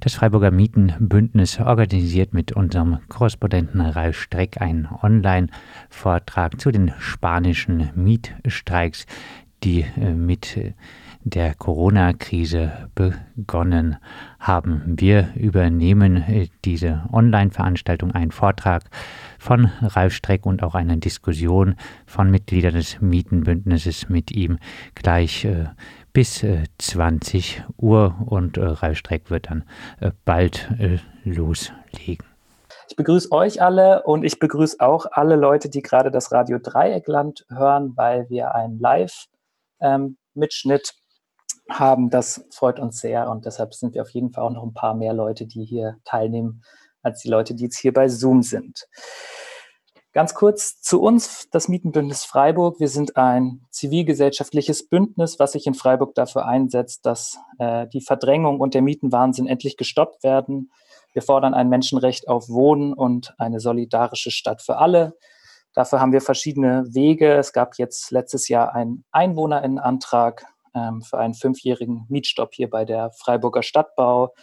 Das Freiburger Mietenbündnis organisiert mit unserem Korrespondenten Ralf Streck einen Online-Vortrag zu den spanischen Mietstreiks, die äh, mit der Corona-Krise begonnen haben. Wir übernehmen äh, diese Online-Veranstaltung, einen Vortrag von Ralf Streck und auch eine Diskussion von Mitgliedern des Mietenbündnisses mit ihm gleich äh, bis 20 äh, Uhr und äh, Ralf Streck wird dann äh, bald loslegen. Ich begrüße euch alle und ich begrüße auch alle Leute, die gerade das Radio Dreieckland hören, weil wir einen Live-Mitschnitt ähm, haben. Das freut uns sehr und deshalb sind wir auf jeden Fall auch noch ein paar mehr Leute, die hier teilnehmen, als die Leute, die jetzt hier bei Zoom sind. Ganz kurz zu uns, das Mietenbündnis Freiburg. Wir sind ein zivilgesellschaftliches Bündnis, was sich in Freiburg dafür einsetzt, dass äh, die Verdrängung und der Mietenwahnsinn endlich gestoppt werden. Wir fordern ein Menschenrecht auf Wohnen und eine solidarische Stadt für alle. Dafür haben wir verschiedene Wege. Es gab jetzt letztes Jahr einen Einwohnerinnenantrag ähm, für einen fünfjährigen Mietstopp hier bei der Freiburger Stadtbau.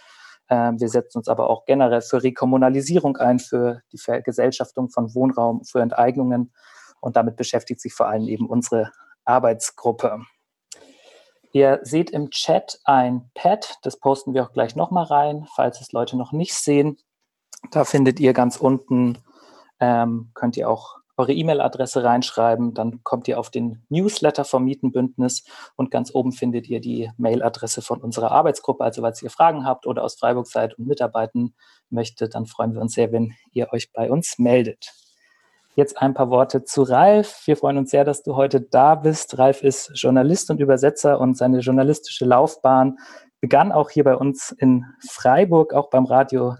Ähm, wir setzen uns aber auch generell für Rekommunalisierung ein, für die Vergesellschaftung von Wohnraum, für Enteignungen. Und damit beschäftigt sich vor allem eben unsere Arbeitsgruppe. Ihr seht im Chat ein Pad, das posten wir auch gleich nochmal rein, falls es Leute noch nicht sehen. Da findet ihr ganz unten, ähm, könnt ihr auch eure E-Mail-Adresse reinschreiben, dann kommt ihr auf den Newsletter vom Mietenbündnis und ganz oben findet ihr die Mail-Adresse von unserer Arbeitsgruppe. Also falls ihr Fragen habt oder aus Freiburg seid und mitarbeiten möchtet, dann freuen wir uns sehr, wenn ihr euch bei uns meldet. Jetzt ein paar Worte zu Ralf. Wir freuen uns sehr, dass du heute da bist. Ralf ist Journalist und Übersetzer und seine journalistische Laufbahn begann auch hier bei uns in Freiburg, auch beim Radio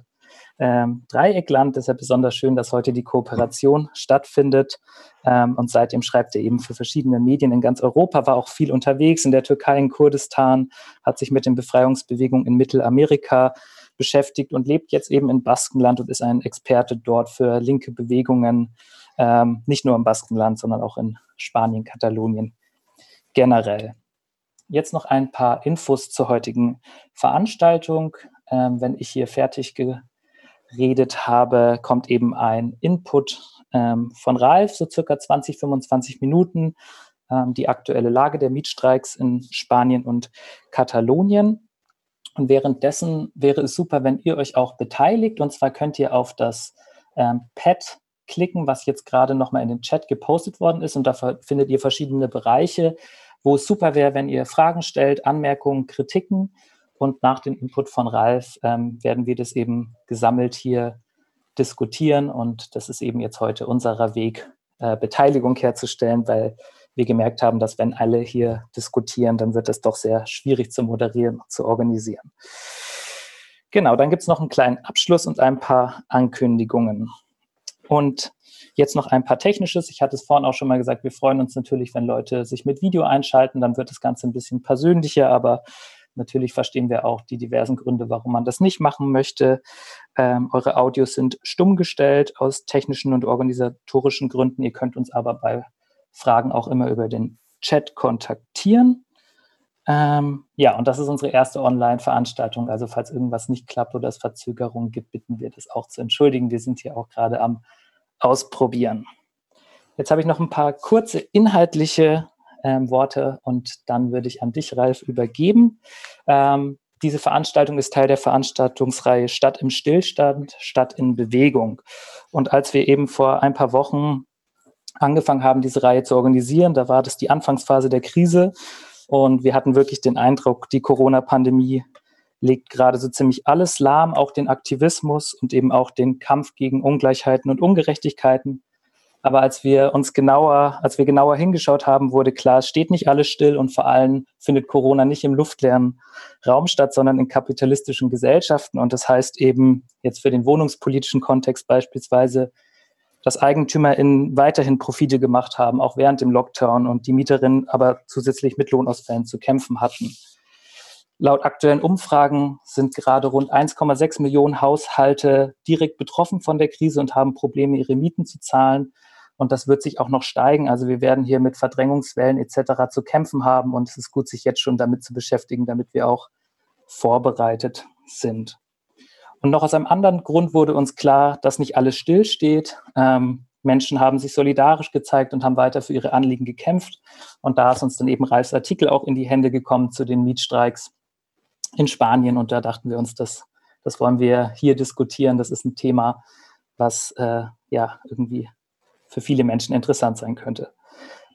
ähm, Dreieckland. Deshalb besonders schön, dass heute die Kooperation stattfindet. Ähm, und seitdem schreibt er eben für verschiedene Medien in ganz Europa, war auch viel unterwegs in der Türkei, in Kurdistan, hat sich mit den Befreiungsbewegungen in Mittelamerika beschäftigt und lebt jetzt eben in Baskenland und ist ein Experte dort für linke Bewegungen, ähm, nicht nur im Baskenland, sondern auch in Spanien, Katalonien generell. Jetzt noch ein paar Infos zur heutigen Veranstaltung. Ähm, wenn ich hier fertig geredet habe, kommt eben ein Input ähm, von Ralf, so circa 20, 25 Minuten, ähm, die aktuelle Lage der Mietstreiks in Spanien und Katalonien. Und währenddessen wäre es super, wenn ihr euch auch beteiligt. Und zwar könnt ihr auf das ähm, Pad klicken, was jetzt gerade nochmal in den Chat gepostet worden ist. Und da findet ihr verschiedene Bereiche, wo es super wäre, wenn ihr Fragen stellt, Anmerkungen, Kritiken. Und nach dem Input von Ralf ähm, werden wir das eben gesammelt hier diskutieren. Und das ist eben jetzt heute unserer Weg, äh, Beteiligung herzustellen, weil wir gemerkt haben, dass wenn alle hier diskutieren, dann wird es doch sehr schwierig zu moderieren und zu organisieren. Genau, dann gibt es noch einen kleinen Abschluss und ein paar Ankündigungen. Und jetzt noch ein paar Technisches. Ich hatte es vorhin auch schon mal gesagt, wir freuen uns natürlich, wenn Leute sich mit Video einschalten, dann wird das Ganze ein bisschen persönlicher, aber Natürlich verstehen wir auch die diversen Gründe, warum man das nicht machen möchte. Ähm, eure Audios sind stumm gestellt aus technischen und organisatorischen Gründen. Ihr könnt uns aber bei Fragen auch immer über den Chat kontaktieren. Ähm, ja, und das ist unsere erste Online-Veranstaltung. Also falls irgendwas nicht klappt oder es Verzögerungen gibt, bitten wir das auch zu entschuldigen. Wir sind hier auch gerade am Ausprobieren. Jetzt habe ich noch ein paar kurze inhaltliche ähm, Worte und dann würde ich an dich, Ralf, übergeben. Ähm, diese Veranstaltung ist Teil der Veranstaltungsreihe Stadt im Stillstand, Stadt in Bewegung. Und als wir eben vor ein paar Wochen angefangen haben, diese Reihe zu organisieren, da war das die Anfangsphase der Krise und wir hatten wirklich den Eindruck, die Corona-Pandemie legt gerade so ziemlich alles lahm, auch den Aktivismus und eben auch den Kampf gegen Ungleichheiten und Ungerechtigkeiten. Aber als wir uns genauer, als wir genauer hingeschaut haben, wurde klar, es steht nicht alles still und vor allem findet Corona nicht im luftleeren Raum statt, sondern in kapitalistischen Gesellschaften. Und das heißt eben jetzt für den wohnungspolitischen Kontext beispielsweise, dass EigentümerInnen weiterhin Profite gemacht haben, auch während dem Lockdown und die Mieterinnen aber zusätzlich mit Lohnausfällen zu kämpfen hatten. Laut aktuellen Umfragen sind gerade rund 1,6 Millionen Haushalte direkt betroffen von der Krise und haben Probleme, ihre Mieten zu zahlen. Und das wird sich auch noch steigen. Also wir werden hier mit Verdrängungswellen etc. zu kämpfen haben. Und es ist gut, sich jetzt schon damit zu beschäftigen, damit wir auch vorbereitet sind. Und noch aus einem anderen Grund wurde uns klar, dass nicht alles stillsteht. Ähm, Menschen haben sich solidarisch gezeigt und haben weiter für ihre Anliegen gekämpft. Und da ist uns dann eben Ralfs Artikel auch in die Hände gekommen zu den Mietstreiks in Spanien. Und da dachten wir uns, das, das wollen wir hier diskutieren. Das ist ein Thema, was äh, ja irgendwie für viele Menschen interessant sein könnte.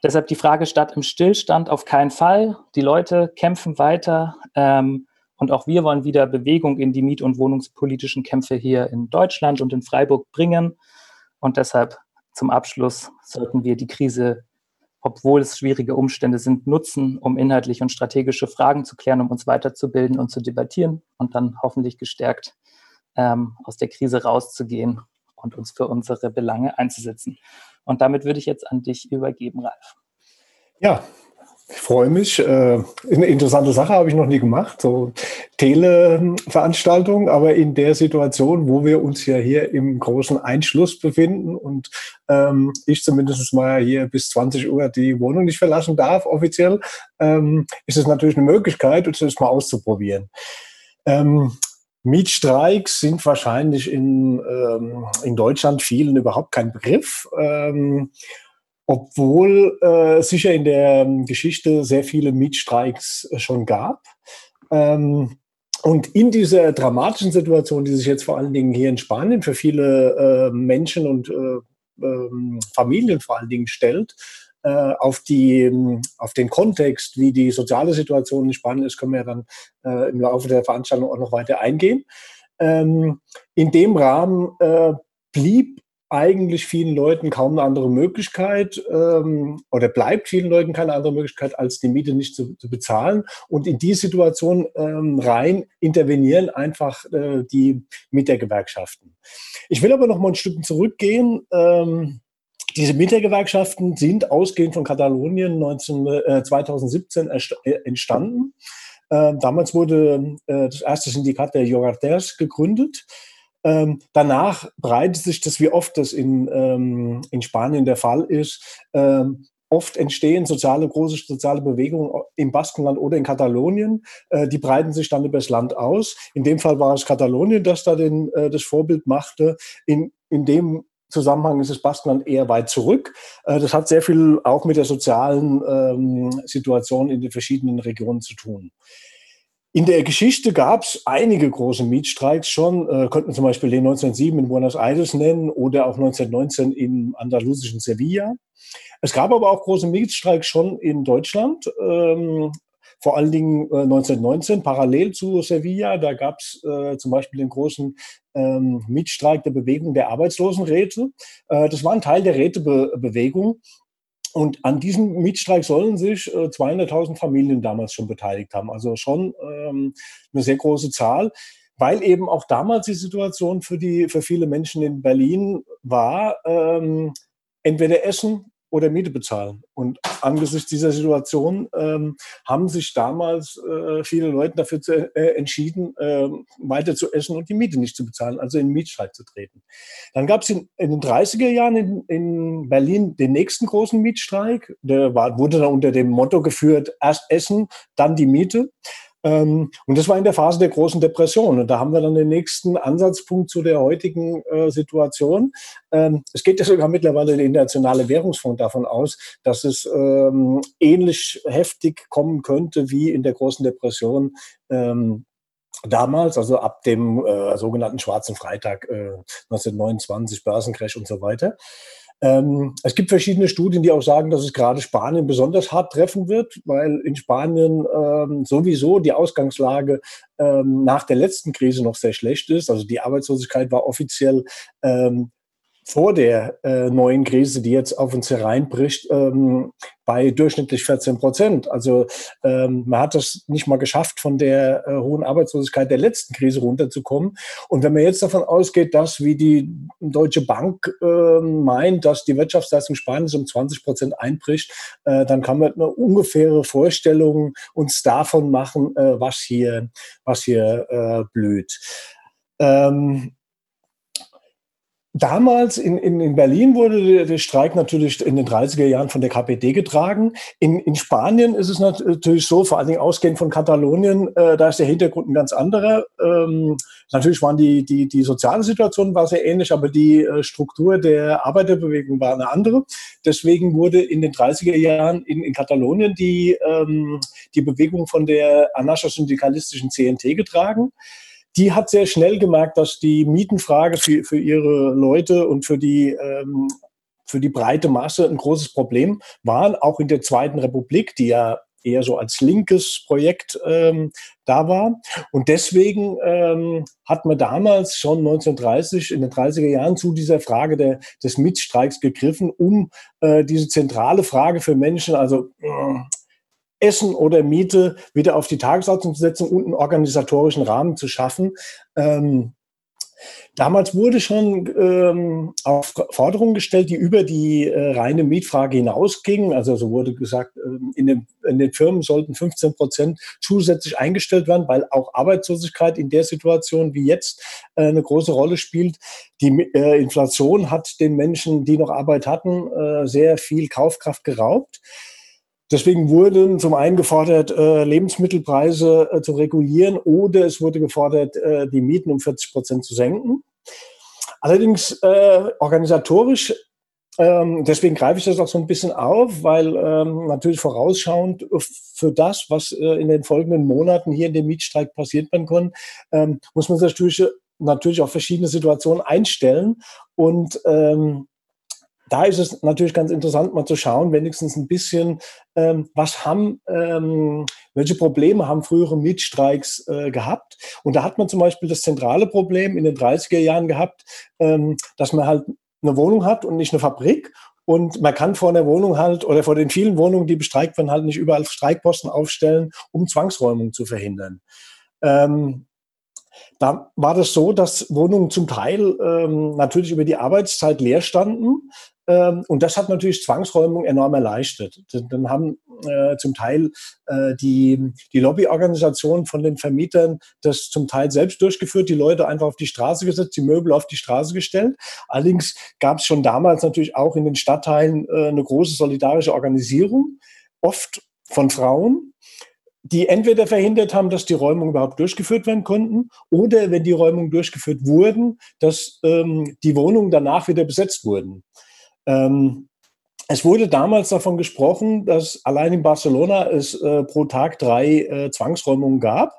Deshalb die Frage statt im Stillstand auf keinen Fall. Die Leute kämpfen weiter. Ähm, und auch wir wollen wieder Bewegung in die miet- und wohnungspolitischen Kämpfe hier in Deutschland und in Freiburg bringen. Und deshalb zum Abschluss sollten wir die Krise, obwohl es schwierige Umstände sind, nutzen, um inhaltliche und strategische Fragen zu klären, um uns weiterzubilden und zu debattieren und dann hoffentlich gestärkt ähm, aus der Krise rauszugehen und uns für unsere Belange einzusetzen. Und damit würde ich jetzt an dich übergeben, Ralf. Ja, ich freue mich. Äh, eine interessante Sache habe ich noch nie gemacht, so Televeranstaltungen, aber in der Situation, wo wir uns ja hier im großen Einschluss befinden und ähm, ich zumindest mal hier bis 20 Uhr die Wohnung nicht verlassen darf, offiziell, ähm, ist es natürlich eine Möglichkeit, das mal auszuprobieren. Ähm, Mietstreiks sind wahrscheinlich in, in Deutschland vielen überhaupt kein Begriff. Obwohl äh, sicher in der ähm, Geschichte sehr viele Mietstreiks äh, schon gab. Ähm, und in dieser dramatischen Situation, die sich jetzt vor allen Dingen hier in Spanien für viele äh, Menschen und äh, ähm, Familien vor allen Dingen stellt, äh, auf, die, ähm, auf den Kontext, wie die soziale Situation in Spanien ist, können wir dann äh, im Laufe der Veranstaltung auch noch weiter eingehen. Ähm, in dem Rahmen blieb eigentlich vielen Leuten kaum eine andere Möglichkeit ähm, oder bleibt vielen Leuten keine andere Möglichkeit, als die Miete nicht zu, zu bezahlen. Und in die Situation ähm, rein intervenieren einfach äh, die Mietergewerkschaften. Ich will aber noch mal ein Stück zurückgehen. Ähm, diese Mietergewerkschaften sind ausgehend von Katalonien 19, äh, 2017 äh, entstanden. Äh, damals wurde äh, das erste Syndikat der Jogarters gegründet. Ähm, danach breitet sich das, wie oft das in, ähm, in Spanien der Fall ist, ähm, oft entstehen soziale, große soziale Bewegungen im Baskenland oder in Katalonien. Äh, die breiten sich dann übers Land aus. In dem Fall war es Katalonien, das da den, äh, das Vorbild machte. In, in dem Zusammenhang ist das Baskenland eher weit zurück. Äh, das hat sehr viel auch mit der sozialen ähm, Situation in den verschiedenen Regionen zu tun. In der Geschichte gab es einige große Mietstreiks schon, äh, könnten zum Beispiel den 1907 in Buenos Aires nennen oder auch 1919 im andalusischen Sevilla. Es gab aber auch große Mietstreiks schon in Deutschland, ähm, vor allen Dingen äh, 1919 parallel zu Sevilla. Da gab es äh, zum Beispiel den großen ähm, Mietstreik der Bewegung der Arbeitslosenräte. Äh, das war ein Teil der Rätebewegung. Und an diesem Mietstreik sollen sich äh, 200.000 Familien damals schon beteiligt haben. Also schon ähm, eine sehr große Zahl, weil eben auch damals die Situation für, die, für viele Menschen in Berlin war, ähm, entweder Essen oder Miete bezahlen. Und angesichts dieser Situation ähm, haben sich damals äh, viele Leute dafür zu, äh, entschieden, äh, weiter zu essen und die Miete nicht zu bezahlen, also in den Mietstreik zu treten. Dann gab es in, in, den 30er Jahren in, in, Berlin den nächsten großen Mietstreik. Der war, wurde dann unter dem Motto geführt, erst Essen, dann die Miete. Ähm, und das war in der Phase der großen Depression. Und da haben wir dann den nächsten Ansatzpunkt zu der heutigen äh, Situation. Ähm, es geht ja sogar mittlerweile der Internationale Währungsfonds davon aus, dass es ähm, ähnlich heftig kommen könnte wie in der großen Depression damals, also ab dem äh, sogenannten Schwarzen Freitag äh, 1929, Börsencrash und so weiter. Ähm, es gibt verschiedene Studien, die auch sagen, dass es gerade Spanien besonders hart treffen wird, weil in Spanien ähm, sowieso die Ausgangslage ähm, nach der letzten Krise noch sehr schlecht ist. Also die Arbeitslosigkeit war offiziell ähm, vor der äh, neuen Krise, die jetzt auf uns hereinbricht, ähm, bei durchschnittlich 14 Prozent. Also ähm, man hat das nicht mal geschafft, von der äh, hohen Arbeitslosigkeit der letzten Krise runterzukommen. Und wenn man jetzt davon ausgeht, dass wie die Deutsche Bank äh, meint, dass die Wirtschaftsleistung Spaniens um 20 Prozent einbricht, äh, dann kann man eine ungefähre Vorstellung uns davon machen, äh, was hier, was hier äh, blüht. Ähm, Damals in, in, in Berlin wurde der, der Streik natürlich in den 30er Jahren von der KPD getragen. In, in Spanien ist es natürlich so, vor allen Dingen ausgehend von Katalonien, äh, da ist der Hintergrund ein ganz anderer. Ähm, natürlich waren die, die, die soziale Situation war sehr ähnlich, aber die äh, Struktur der Arbeiterbewegung war eine andere. Deswegen wurde in den 30er Jahren in, in Katalonien die, ähm, die Bewegung von der anarcho-syndikalistischen CNT getragen die hat sehr schnell gemerkt, dass die Mietenfrage für, für ihre Leute und für die, ähm, für die breite Masse ein großes Problem war, auch in der Zweiten Republik, die ja eher so als linkes Projekt ähm, da war. Und deswegen ähm, hat man damals schon 1930, in den 30er Jahren zu dieser Frage der, des Mietstreiks gegriffen, um äh, diese zentrale Frage für Menschen, also äh, Essen oder Miete wieder auf die Tagesordnung zu setzen und einen organisatorischen Rahmen zu schaffen. Ähm, Damals wurde schon ähm, auf Forderungen gestellt, die über die äh, reine Mietfrage hinausgingen. Also so wurde gesagt, ähm, in, den, in, den, Firmen sollten 15 Prozent zusätzlich eingestellt werden, weil auch Arbeitslosigkeit in der Situation wie jetzt äh, eine große Rolle spielt. Die äh, Inflation hat den Menschen, die noch Arbeit hatten, äh, sehr viel Kaufkraft geraubt. Deswegen wurden zum einen gefordert, äh, Lebensmittelpreise äh, zu regulieren oder es wurde gefordert, äh, die Mieten um 40 Prozent zu senken. Allerdings organisatorisch, ähm, deswegen greife ich das auch so ein bisschen auf, weil ähm, natürlich vorausschauend für das, was in den folgenden Monaten hier in dem Mietstreik passiert werden kann, ähm, muss man sich natürlich, natürlich auf verschiedene Situationen einstellen und ähm, da ist es natürlich ganz interessant, mal zu schauen, wenigstens ein bisschen, ähm, was haben, ähm, welche Probleme haben frühere Mietstreiks äh, gehabt. Und da hat man zum Beispiel das zentrale Problem in den 30er Jahren gehabt, ähm, dass man halt eine Wohnung hat und nicht eine Fabrik. Und man kann vor der Wohnung halt oder vor den vielen Wohnungen, die bestreikt werden, halt nicht überall Streikposten aufstellen, um Zwangsräumung zu verhindern. Ähm, da war das so, dass Wohnungen zum Teil ähm, natürlich über die Arbeitszeit leer standen, und das hat natürlich Zwangsräumung enorm erleichtert. Dann haben äh, zum Teil äh, die, die Lobbyorganisationen von den Vermietern das zum Teil selbst durchgeführt, die Leute einfach auf die Straße gesetzt, die Möbel auf die Straße gestellt. Allerdings gab es schon damals natürlich auch in den Stadtteilen äh, eine große solidarische Organisierung, oft von Frauen, die entweder verhindert haben, dass die Räumungen überhaupt durchgeführt werden konnten, oder wenn die Räumungen durchgeführt wurden, dass ähm, die Wohnungen danach wieder besetzt wurden. Ähm, es wurde damals davon gesprochen, dass allein in Barcelona es äh, pro Tag drei äh, Zwangsräumungen gab.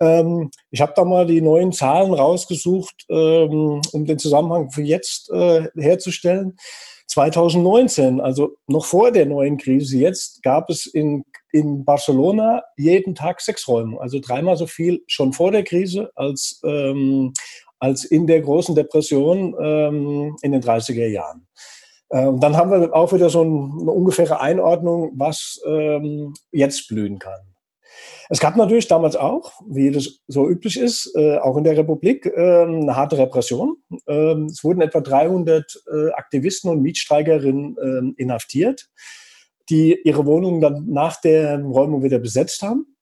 Ähm, ich habe da mal die neuen Zahlen rausgesucht, ähm, um den Zusammenhang für jetzt äh, herzustellen. 2019, also noch vor der neuen Krise jetzt, gab es in, in Barcelona jeden Tag sechs Räumungen, also dreimal so viel schon vor der Krise als, ähm, als in der großen Depression ähm, in den 30er Jahren. Äh, und dann haben wir auch wieder so eine ungefähre Einordnung, was ähm, jetzt blühen kann. Es gab natürlich damals auch, wie das so üblich ist, äh, auch in der Republik, äh, eine harte Repression. Ähm, es wurden etwa 300 äh, Aktivisten und Mietstreikerinnen ähm, inhaftiert, die ihre Wohnungen dann nach der Räumung wieder besetzt haben.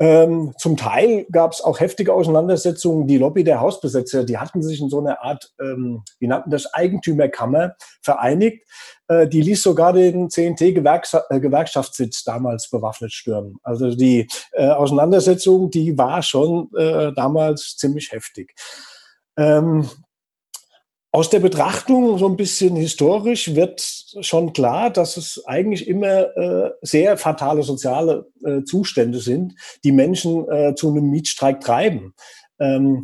Ähm, zum Teil gab es auch heftige Auseinandersetzungen. Die Lobby der Hausbesetzer, die hatten sich in so einer Art, ähm, wie nannten das, Eigentümerkammer vereinigt. Äh, die ließ sogar den CNT-Gewerkschaftssitz äh, damals bewaffnet stürmen. Also die äh, Auseinandersetzung, die war schon äh, damals ziemlich heftig. Ähm, aus der Betrachtung so ein bisschen historisch wird schon klar, dass es eigentlich immer äh, sehr fatale soziale äh, Zustände sind, die Menschen äh, zu einem Mietstreik treiben. Ähm,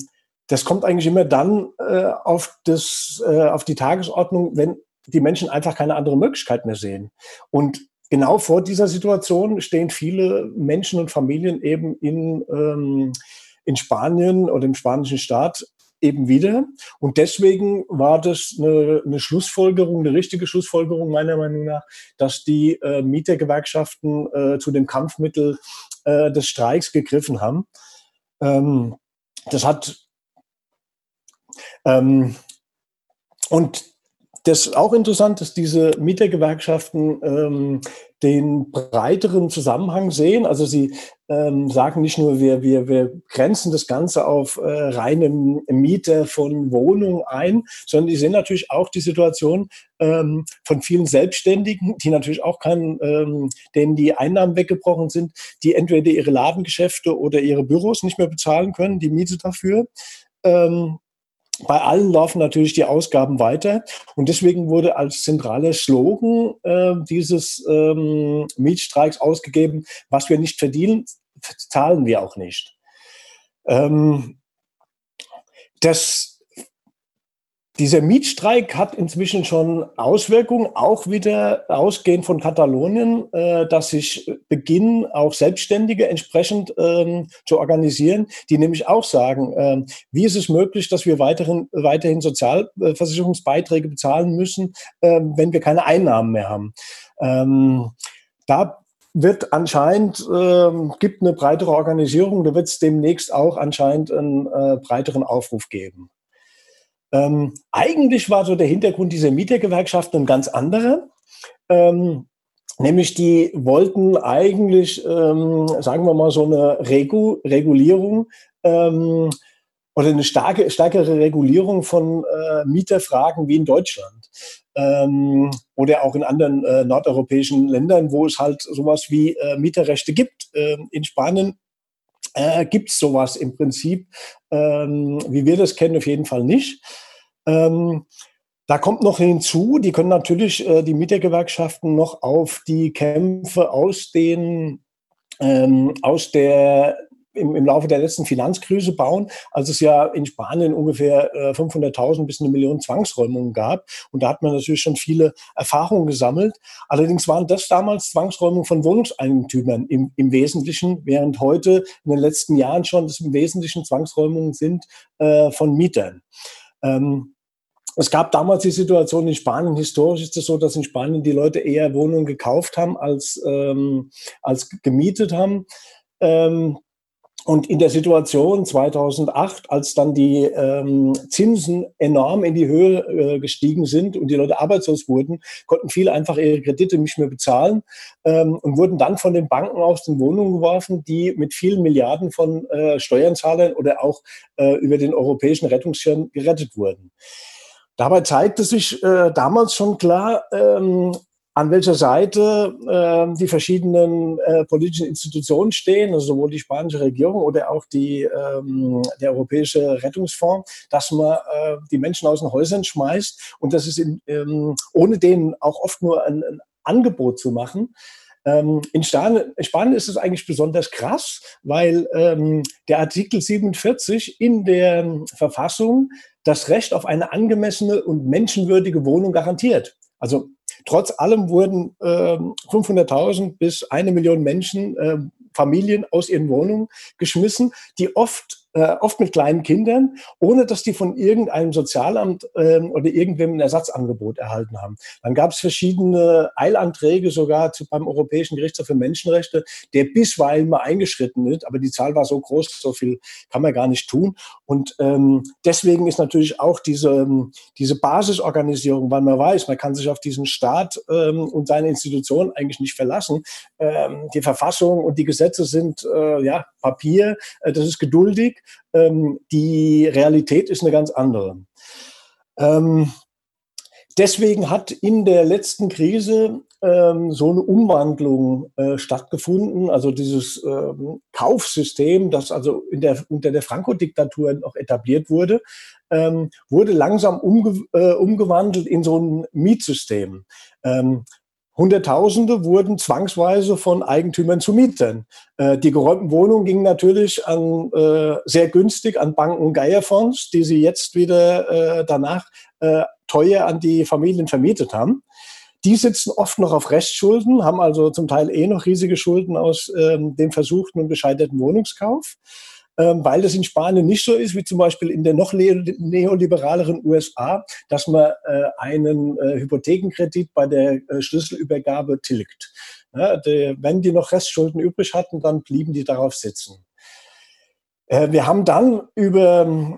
das kommt eigentlich immer dann äh, auf, das, äh, auf die Tagesordnung, wenn die Menschen einfach keine andere Möglichkeit mehr sehen. Und genau vor dieser Situation stehen viele Menschen und Familien eben in, ähm, in Spanien oder im spanischen Staat eben wieder. Und deswegen war das eine, eine, Schlussfolgerung, eine richtige Schlussfolgerung meiner Meinung nach, dass die äh, Mietergewerkschaften äh, zu dem Kampfmittel äh, des Streiks gegriffen haben. Ähm, das hat ähm, und das ist auch interessant, dass diese Mietergewerkschaften ähm, den breiteren Zusammenhang sehen. Also sie ähm, sagen nicht nur, wir, wir, wir grenzen das Ganze auf äh, reine Miete von Wohnungen ein, sondern die sehen natürlich auch die Situation ähm, von vielen Selbstständigen, die natürlich auch keinen, ähm, denen die Einnahmen weggebrochen sind, die entweder ihre Ladengeschäfte oder ihre Büros nicht mehr bezahlen können, die Miete dafür. Ähm, bei allen laufen natürlich die Ausgaben weiter und deswegen wurde als zentraler Slogan äh, dieses ähm, Mietstreiks ausgegeben, was wir nicht verdienen, zahlen wir auch nicht. Ähm, das dieser Mietstreik hat inzwischen schon Auswirkungen, auch wieder ausgehend von Katalonien, äh, dass sich beginnen, auch Selbstständige entsprechend ähm, zu organisieren, die nämlich auch sagen, äh, wie ist es möglich, dass wir weiterhin, weiterhin Sozialversicherungsbeiträge bezahlen müssen, äh, wenn wir keine Einnahmen mehr haben. Ähm, da wird anscheinend, ähm, gibt eine breitere Organisierung, da wird es demnächst auch anscheinend einen äh, breiteren Aufruf geben. Ähm, eigentlich war so der Hintergrund dieser Mietergewerkschaften ein ganz anderer. Ähm, nämlich die wollten eigentlich, ähm, sagen wir mal, so eine Regu Regulierung ähm, oder eine starke, stärkere Regulierung von äh, Mieterfragen wie in Deutschland ähm, oder auch in anderen äh, nordeuropäischen Ländern, wo es halt sowas wie äh, Mieterrechte gibt. Ähm, in Spanien äh, gibt es sowas im Prinzip, ähm, wie wir das kennen, auf jeden Fall nicht. Ähm, da kommt noch hinzu, die können natürlich äh, die Mietergewerkschaften noch auf die Kämpfe aus den ähm, aus der im, im Laufe der letzten Finanzkrise bauen, als es ja in Spanien ungefähr äh, 500.000 bis eine Million Zwangsräumungen gab. Und da hat man natürlich schon viele Erfahrungen gesammelt. Allerdings waren das damals Zwangsräumungen von Wohnungseigentümern im, im Wesentlichen, während heute in den letzten Jahren schon das im Wesentlichen Zwangsräumungen sind äh, von Mietern. Ähm, es gab damals die Situation in Spanien, historisch ist es so, dass in Spanien die Leute eher Wohnungen gekauft haben als, ähm, als gemietet haben. Ähm, und in der Situation 2008, als dann die ähm, Zinsen enorm in die Höhe äh, gestiegen sind und die Leute arbeitslos wurden, konnten viele einfach ihre Kredite nicht mehr bezahlen ähm, und wurden dann von den Banken aus den Wohnungen geworfen, die mit vielen Milliarden von äh, Steuerzahlern oder auch äh, über den europäischen Rettungsschirm gerettet wurden. Dabei zeigte sich äh, damals schon klar, ähm, an welcher Seite äh, die verschiedenen äh, politischen Institutionen stehen, also sowohl die spanische Regierung oder auch die, ähm, der Europäische Rettungsfonds, dass man äh, die Menschen aus den Häusern schmeißt und das ist in, ähm, ohne denen auch oft nur ein, ein Angebot zu machen. Ähm, in Spanien, Spanien ist es eigentlich besonders krass, weil ähm, der Artikel 47 in der Verfassung das Recht auf eine angemessene und menschenwürdige Wohnung garantiert. Also trotz allem wurden äh, 500.000 bis eine Million Menschen, äh, Familien aus ihren Wohnungen geschmissen, die oft äh, oft mit kleinen Kindern, ohne dass die von irgendeinem Sozialamt ähm, oder irgendwem ein Ersatzangebot erhalten haben. Dann gab es verschiedene Eilanträge sogar zu, beim Europäischen Gerichtshof für Menschenrechte, der bisweilen mal eingeschritten ist, aber die Zahl war so groß, so viel kann man gar nicht tun. Und ähm, deswegen ist natürlich auch diese, ähm, diese Basisorganisierung, weil man weiß, man kann sich auf diesen Staat ähm, und seine Institutionen eigentlich nicht verlassen. Ähm, die Verfassung und die Gesetze sind äh, ja Papier, äh, das ist geduldig ähm, die Realität ist eine ganz andere. Ähm, deswegen hat in der letzten Krise ähm, so eine Umwandlung äh, stattgefunden. Also dieses ähm, Kaufsystem, das also der, unter der Franco-Diktatur noch etabliert wurde, ähm, wurde langsam umge äh, umgewandelt in so ein Mietsystem. Hunderttausende wurden zwangsweise von Eigentümern zu Mietern. Äh, die geräumten Wohnungen gingen natürlich an, äh, sehr günstig an Banken und Geierfonds, die sie jetzt wieder äh, danach äh, teuer an die Familien vermietet haben. Die sitzen oft noch auf Restschulden, haben also zum Teil eh noch riesige Schulden aus ähm, dem versuchten und gescheiterten Wohnungskauf weil das in Spanien nicht so ist wie zum Beispiel in der noch neoliberaleren USA, dass man äh, einen äh, Hypothekenkredit bei der äh, Schlüsselübergabe tilgt. Wenn die noch Restschulden übrig hatten, dann blieben die darauf sitzen. Wir haben dann über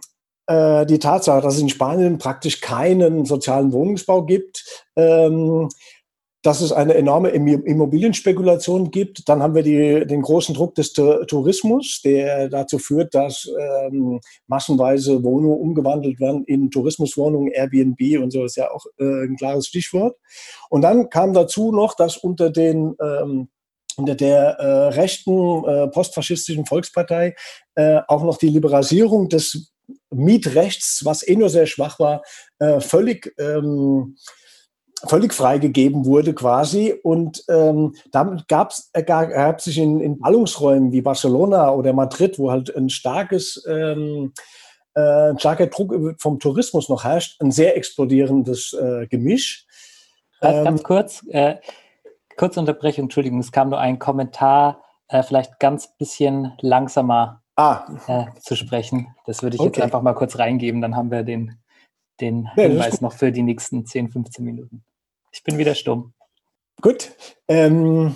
die Tatsache, dass es in Spanien praktisch keinen sozialen Wohnungsbau gibt, ähm, dass es eine enorme Immobilienspekulation gibt. Dann haben wir die, den großen Druck des Tourismus, der dazu führt, dass ähm, massenweise Wohnungen umgewandelt werden in Tourismuswohnungen, Airbnb und so ist ja auch äh, ein klares Stichwort. Und dann kam dazu noch, dass unter den ähm, unter der äh, rechten äh, postfaschistischen Volkspartei äh, auch noch die Liberalisierung des Mietrechts, was eh nur sehr schwach war, äh, völlig ähm, völlig freigegeben wurde quasi. Und ähm, damit gab's, ergab sich in, in Ballungsräumen wie Barcelona oder Madrid, wo halt ein starkes, ähm, äh, ein starker Druck vom Tourismus noch herrscht, ein sehr explodierendes äh, Gemisch. Ähm, ganz kurz, äh, kurze Unterbrechung, Entschuldigung, es kam nur ein Kommentar, äh, vielleicht ganz bisschen langsamer ah. äh, zu sprechen. Das würde ich okay. jetzt einfach mal kurz reingeben, dann haben wir den, den ja, Hinweis noch für die nächsten 10, 15 Minuten. Ich bin wieder stumm. Gut. Ähm,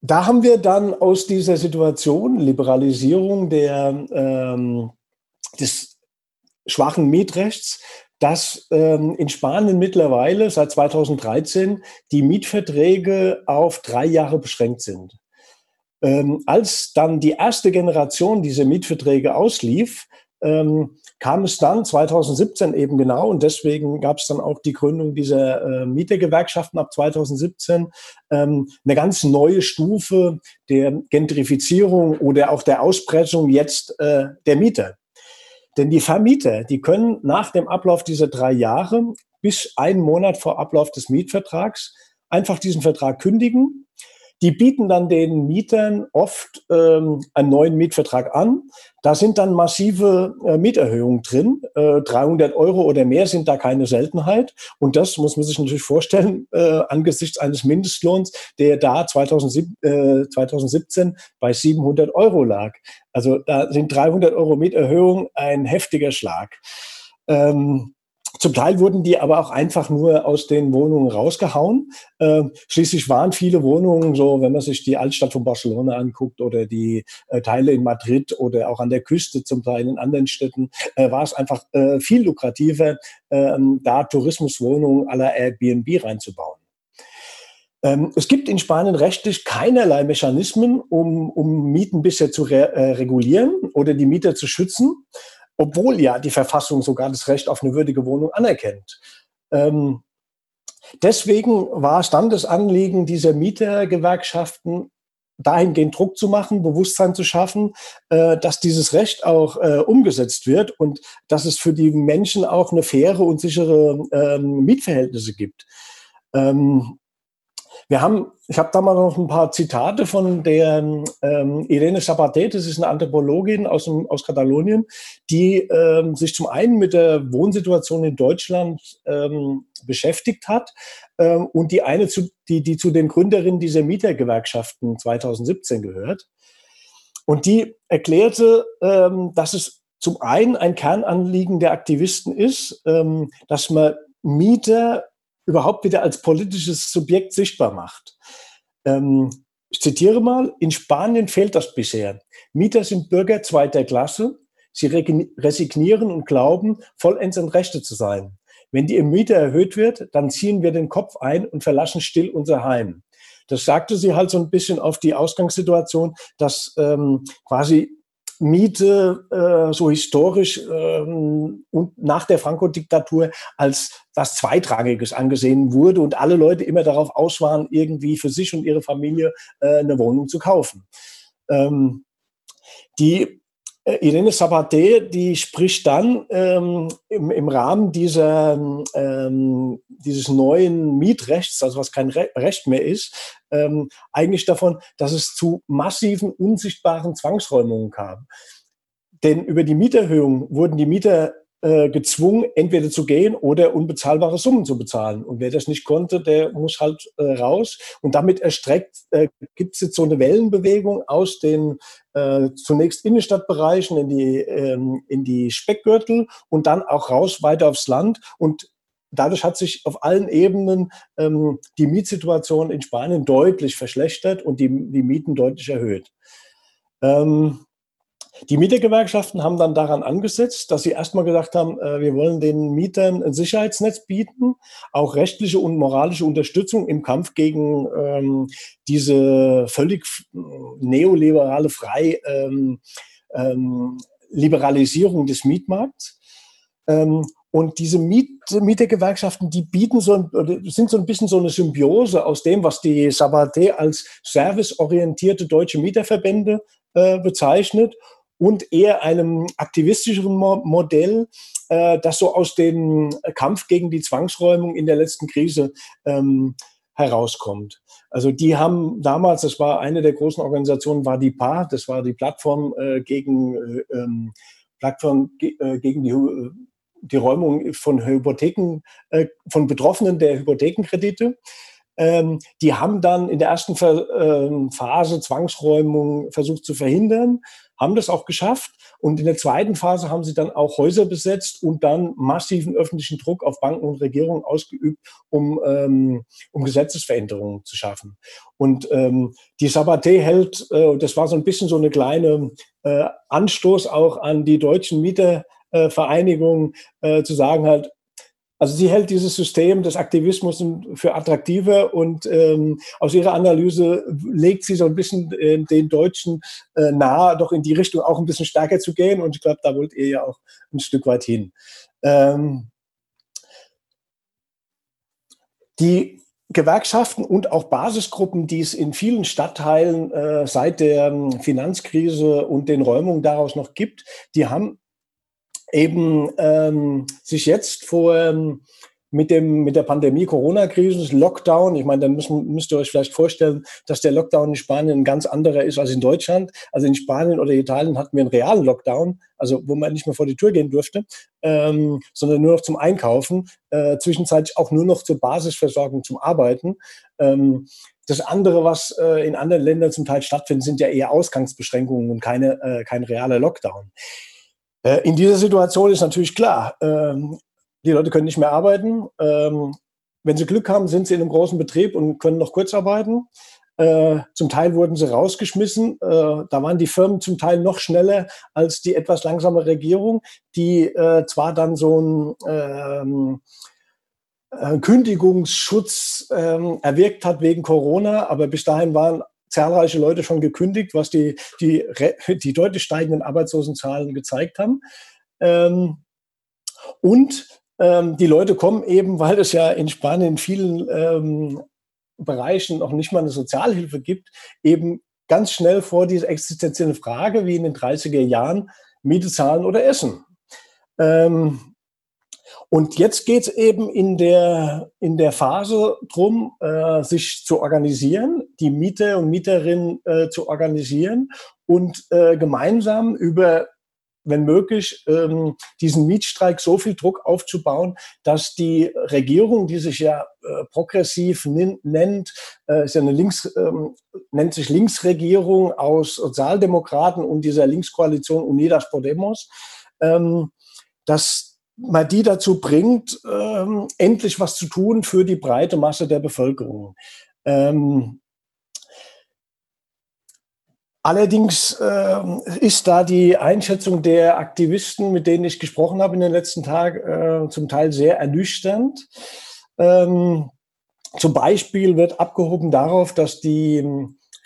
da haben wir dann aus dieser Situation Liberalisierung der, ähm, des schwachen Mietrechts dass ähm, in Spanien mittlerweile seit 2013 die Mietverträge auf drei Jahre beschränkt sind. Ähm, als dann die erste Generation dieser Mietverträge auslief, ähm, kam es dann 2017 eben genau und deswegen gab es dann auch die Gründung dieser äh, Mietergewerkschaften ab 2017 ähm, eine ganz neue Stufe der Gentrifizierung oder auch der Auspressung jetzt äh, der Mieter. Denn die Vermieter, die können nach dem Ablauf dieser drei Jahre bis einen Monat vor Ablauf des Mietvertrags einfach diesen Vertrag kündigen die bieten dann den Mietern oft ähm, einen neuen Mietvertrag an. Da sind dann massive äh, Mieterhöhungen drin. Äh, 300 Euro oder mehr sind da keine Seltenheit. Und das muss man sich natürlich vorstellen äh, angesichts eines Mindestlohns, der da 2007, äh, 2017 bei 700 Euro lag. Also da sind 300 Euro Mieterhöhung ein heftiger Schlag. Ähm, zum Teil wurden die aber auch einfach nur aus den Wohnungen rausgehauen. Äh, schließlich waren viele Wohnungen so, wenn man sich die Altstadt von Barcelona anguckt oder die äh, Teile in Madrid oder auch an der Küste zum Teil in anderen Städten, äh, war es einfach äh, viel lukrativer, ähm, da Tourismuswohnungen aller Airbnb reinzubauen. Ähm, es gibt in Spanien rechtlich keinerlei Mechanismen, um, um Mieten bisher zu re äh, regulieren oder die Mieter zu schützen obwohl ja die Verfassung sogar das Recht auf eine würdige Wohnung anerkennt. Ähm, deswegen war Standesanliegen dieser Mietergewerkschaften, dahingehend Druck zu machen, Bewusstsein zu schaffen, äh, dass dieses Recht auch äh, umgesetzt wird und dass es für die Menschen auch eine faire und sichere ähm, Mietverhältnisse gibt. Ähm, wir haben, ich habe da mal noch ein paar Zitate von der ähm, Irene Sabaté, das ist eine Anthropologin aus, dem, aus Katalonien, die ähm, sich zum einen mit der Wohnsituation in Deutschland ähm, beschäftigt hat ähm, und die eine, zu, die, die zu den Gründerinnen dieser Mietergewerkschaften 2017 gehört. Und die erklärte, ähm, dass es zum einen ein Kernanliegen der Aktivisten ist, ähm, dass man Mieter überhaupt wieder als politisches Subjekt sichtbar macht. Ähm, ich zitiere mal, in Spanien fehlt das bisher. Mieter sind Bürger zweiter Klasse. Sie resignieren und glauben, vollends an Rechte zu sein. Wenn die Miete erhöht wird, dann ziehen wir den Kopf ein und verlassen still unser Heim. Das sagte sie halt so ein bisschen auf die Ausgangssituation, dass ähm, quasi Miete äh, so historisch ähm, und nach der Franco-Diktatur als was Zweitragiges angesehen wurde und alle Leute immer darauf aus waren, irgendwie für sich und ihre Familie äh, eine Wohnung zu kaufen. Ähm, die äh, Irene Sabaté, die spricht dann ähm, im, im, Rahmen dieser, ähm, dieses neuen Mietrechts, also was kein Re Recht mehr ist, ähm, eigentlich davon, dass es zu massiven, unsichtbaren Zwangsräumungen kam. Denn über die Mieterhöhung wurden die Mieter äh, gezwungen, entweder zu gehen oder unbezahlbare Summen zu bezahlen. Und wer das nicht konnte, der muss halt äh, raus. Und damit erstreckt, äh, gibt es jetzt so eine Wellenbewegung aus den äh, zunächst Innenstadtbereichen in die, ähm, in die Speckgürtel und dann auch raus weiter aufs Land. Und dadurch hat sich auf allen Ebenen ähm, die Mietsituation in Spanien deutlich verschlechtert und die, die Mieten deutlich erhöht. Ähm, Die Mietergewerkschaften haben dann daran angesetzt, dass sie erstmal gesagt haben, äh, wir wollen den Mietern ein Sicherheitsnetz bieten, auch rechtliche und moralische Unterstützung im Kampf gegen ähm, diese völlig neoliberale Frei ähm, ähm, Liberalisierung des Mietmarkts. Ähm, und diese Miet Mietergewerkschaften, die bieten so, sind so ein bisschen so eine Symbiose aus dem, was die Sabate als serviceorientierte deutsche Mieterverbände äh, bezeichnet und eher einem aktivistischeren Mo Modell, äh, das so aus dem Kampf gegen die Zwangsräumung in der letzten Krise ähm, herauskommt. Also die haben damals, das war eine der großen Organisationen, war die PA, das war die Plattform äh, gegen äh, ähm, Plattform äh, gegen die, äh, die Räumung von Hypotheken, äh, von Betroffenen der Hypothekenkredite. Ähm, die haben dann in der ersten ähm, Phase Zwangsräumung versucht zu verhindern, haben das auch geschafft. Und in der zweiten Phase haben sie dann auch Häuser besetzt und dann massiven öffentlichen Druck auf Banken und Regierungen ausgeübt, um, ähm, um Gesetzesveränderungen zu schaffen. Und ähm, die Sabate hält, äh, das war so ein bisschen so eine kleine äh, Anstoß auch an die deutschen Mietervereinigungen, äh, zu sagen halt, also sie hält dieses System des Aktivismus für attraktiver und ähm, aus ihrer Analyse legt sie so ein bisschen äh, den Deutschen äh, nahe, doch in die Richtung auch ein bisschen stärker zu gehen. Und ich glaube, da wollt ihr ja auch ein Stück weit hin. Ähm, die Gewerkschaften und auch Basisgruppen, die es in vielen Stadtteilen äh, seit der ähm, Finanzkrise und den Räumungen daraus noch gibt, die haben eben ähm, sich jetzt vor ähm, mit dem mit der Pandemie Corona-Krise Lockdown. Ich meine, dann müssen, müsst ihr euch vielleicht vorstellen, dass der Lockdown in Spanien ein ganz anderer ist als in Deutschland. Also in Spanien oder Italien hatten wir einen realen Lockdown, also wo man nicht mehr vor die Tür gehen durfte, ähm, sondern nur noch zum Einkaufen, äh, zwischenzeitlich auch nur noch zur Basisversorgung zum Arbeiten. Ähm, das andere, was äh, in anderen Ländern zum Teil stattfindet, sind ja eher Ausgangsbeschränkungen und keine, äh, kein realer Lockdown. Äh, in dieser Situation ist natürlich klar, ähm, die Leute können nicht mehr arbeiten. Ähm, wenn sie Glück haben, sind sie in einem großen Betrieb und können noch kurz arbeiten. Äh, zum Teil wurden sie rausgeschmissen. Äh, da waren die Firmen zum Teil noch schneller als die etwas langsame Regierung, die zwar dann so ein ähm, Kündigungsschutz ähm, erwirkt hat wegen Corona, aber bis dahin waren zahlreiche Leute schon gekündigt, was die, die, die deutlich steigenden Arbeitslosenzahlen gezeigt haben. Ähm, und ähm, die Leute kommen eben, weil es ja in Spanien in vielen ähm, Bereichen noch nicht mal eine Sozialhilfe gibt, eben ganz schnell vor diese existenzielle Frage, wie in den 30er Jahren, Miete zahlen oder essen. Ähm, und jetzt geht es eben in der, in der Phase drum, äh, sich zu organisieren, die Mieter und Mieterinnen äh, zu organisieren und äh, gemeinsam über, wenn möglich, ähm, diesen Mietstreik so viel Druck aufzubauen, dass die Regierung, die sich ja äh, progressiv nennt, äh, ist ja eine Links, ähm, nennt sich Linksregierung aus Sozialdemokraten und dieser Linkskoalition Unidas Podemos, ähm, dass man die dazu bringt, ähm, endlich was zu tun für die breite Masse der Bevölkerung. Ähm, allerdings ähm, ist da die Einschätzung der Aktivisten, mit denen ich gesprochen habe in den letzten Tagen, äh, zum Teil sehr ernüchternd. Ähm, zum Beispiel wird abgehoben darauf, dass die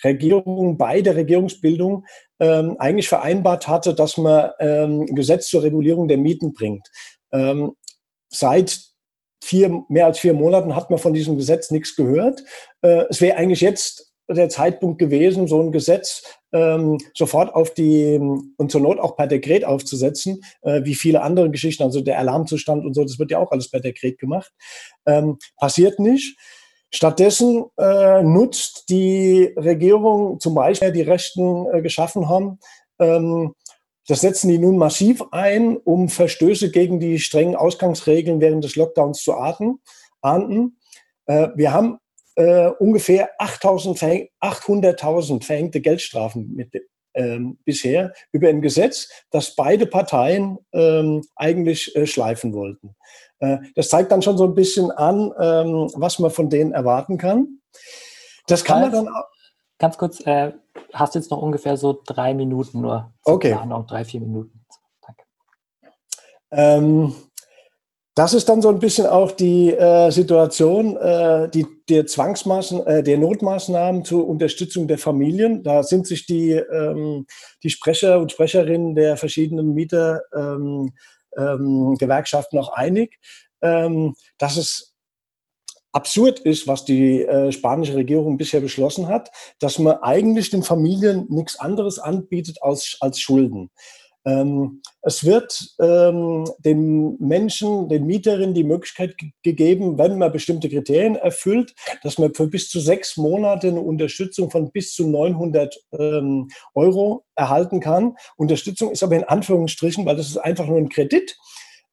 Regierung bei der Regierungsbildung ähm, eigentlich vereinbart hatte, dass man ähm, Gesetz zur Regulierung der Mieten bringt. Ähm, seit vier, mehr als vier Monaten hat man von diesem Gesetz nichts gehört. Äh, es wäre eigentlich jetzt der Zeitpunkt gewesen, so ein Gesetz ähm, sofort auf die und zur Not auch per Dekret aufzusetzen, äh, wie viele andere Geschichten, also der Alarmzustand und so, das wird ja auch alles per Dekret gemacht. Ähm, passiert nicht. Stattdessen äh, nutzt die Regierung zum Beispiel, die Rechten äh, geschaffen haben, ähm, das setzen die nun massiv ein, um Verstöße gegen die strengen Ausgangsregeln während des Lockdowns zu ahnden. Äh, wir haben äh, ungefähr 800.000 verhängte Geldstrafen mit, ähm, bisher über ein Gesetz, das beide Parteien ähm, eigentlich äh, schleifen wollten. Äh, das zeigt dann schon so ein bisschen an, ähm, was man von denen erwarten kann. Das kann man dann auch ganz kurz, äh, hast jetzt noch ungefähr so drei Minuten nur. Okay. Planung, drei, vier Minuten. Danke. Ähm, das ist dann so ein bisschen auch die äh, Situation, äh, die, der Zwangsmaßen, äh, der Notmaßnahmen zur Unterstützung der Familien. Da sind sich die, ähm, die Sprecher und Sprecherinnen der verschiedenen Mietergewerkschaften ähm, ähm, auch einig, ähm, dass es absurd ist, was die äh, spanische Regierung bisher beschlossen hat, dass man eigentlich den Familien nichts anderes anbietet als, als Schulden. Ähm, es wird ähm, den Menschen, den Mieterinnen die Möglichkeit gegeben, wenn man bestimmte Kriterien erfüllt, dass man für bis zu sechs Monate eine Unterstützung von bis zu 900 ähm, Euro erhalten kann. Unterstützung ist aber in Anführungsstrichen, weil das ist einfach nur ein Kredit.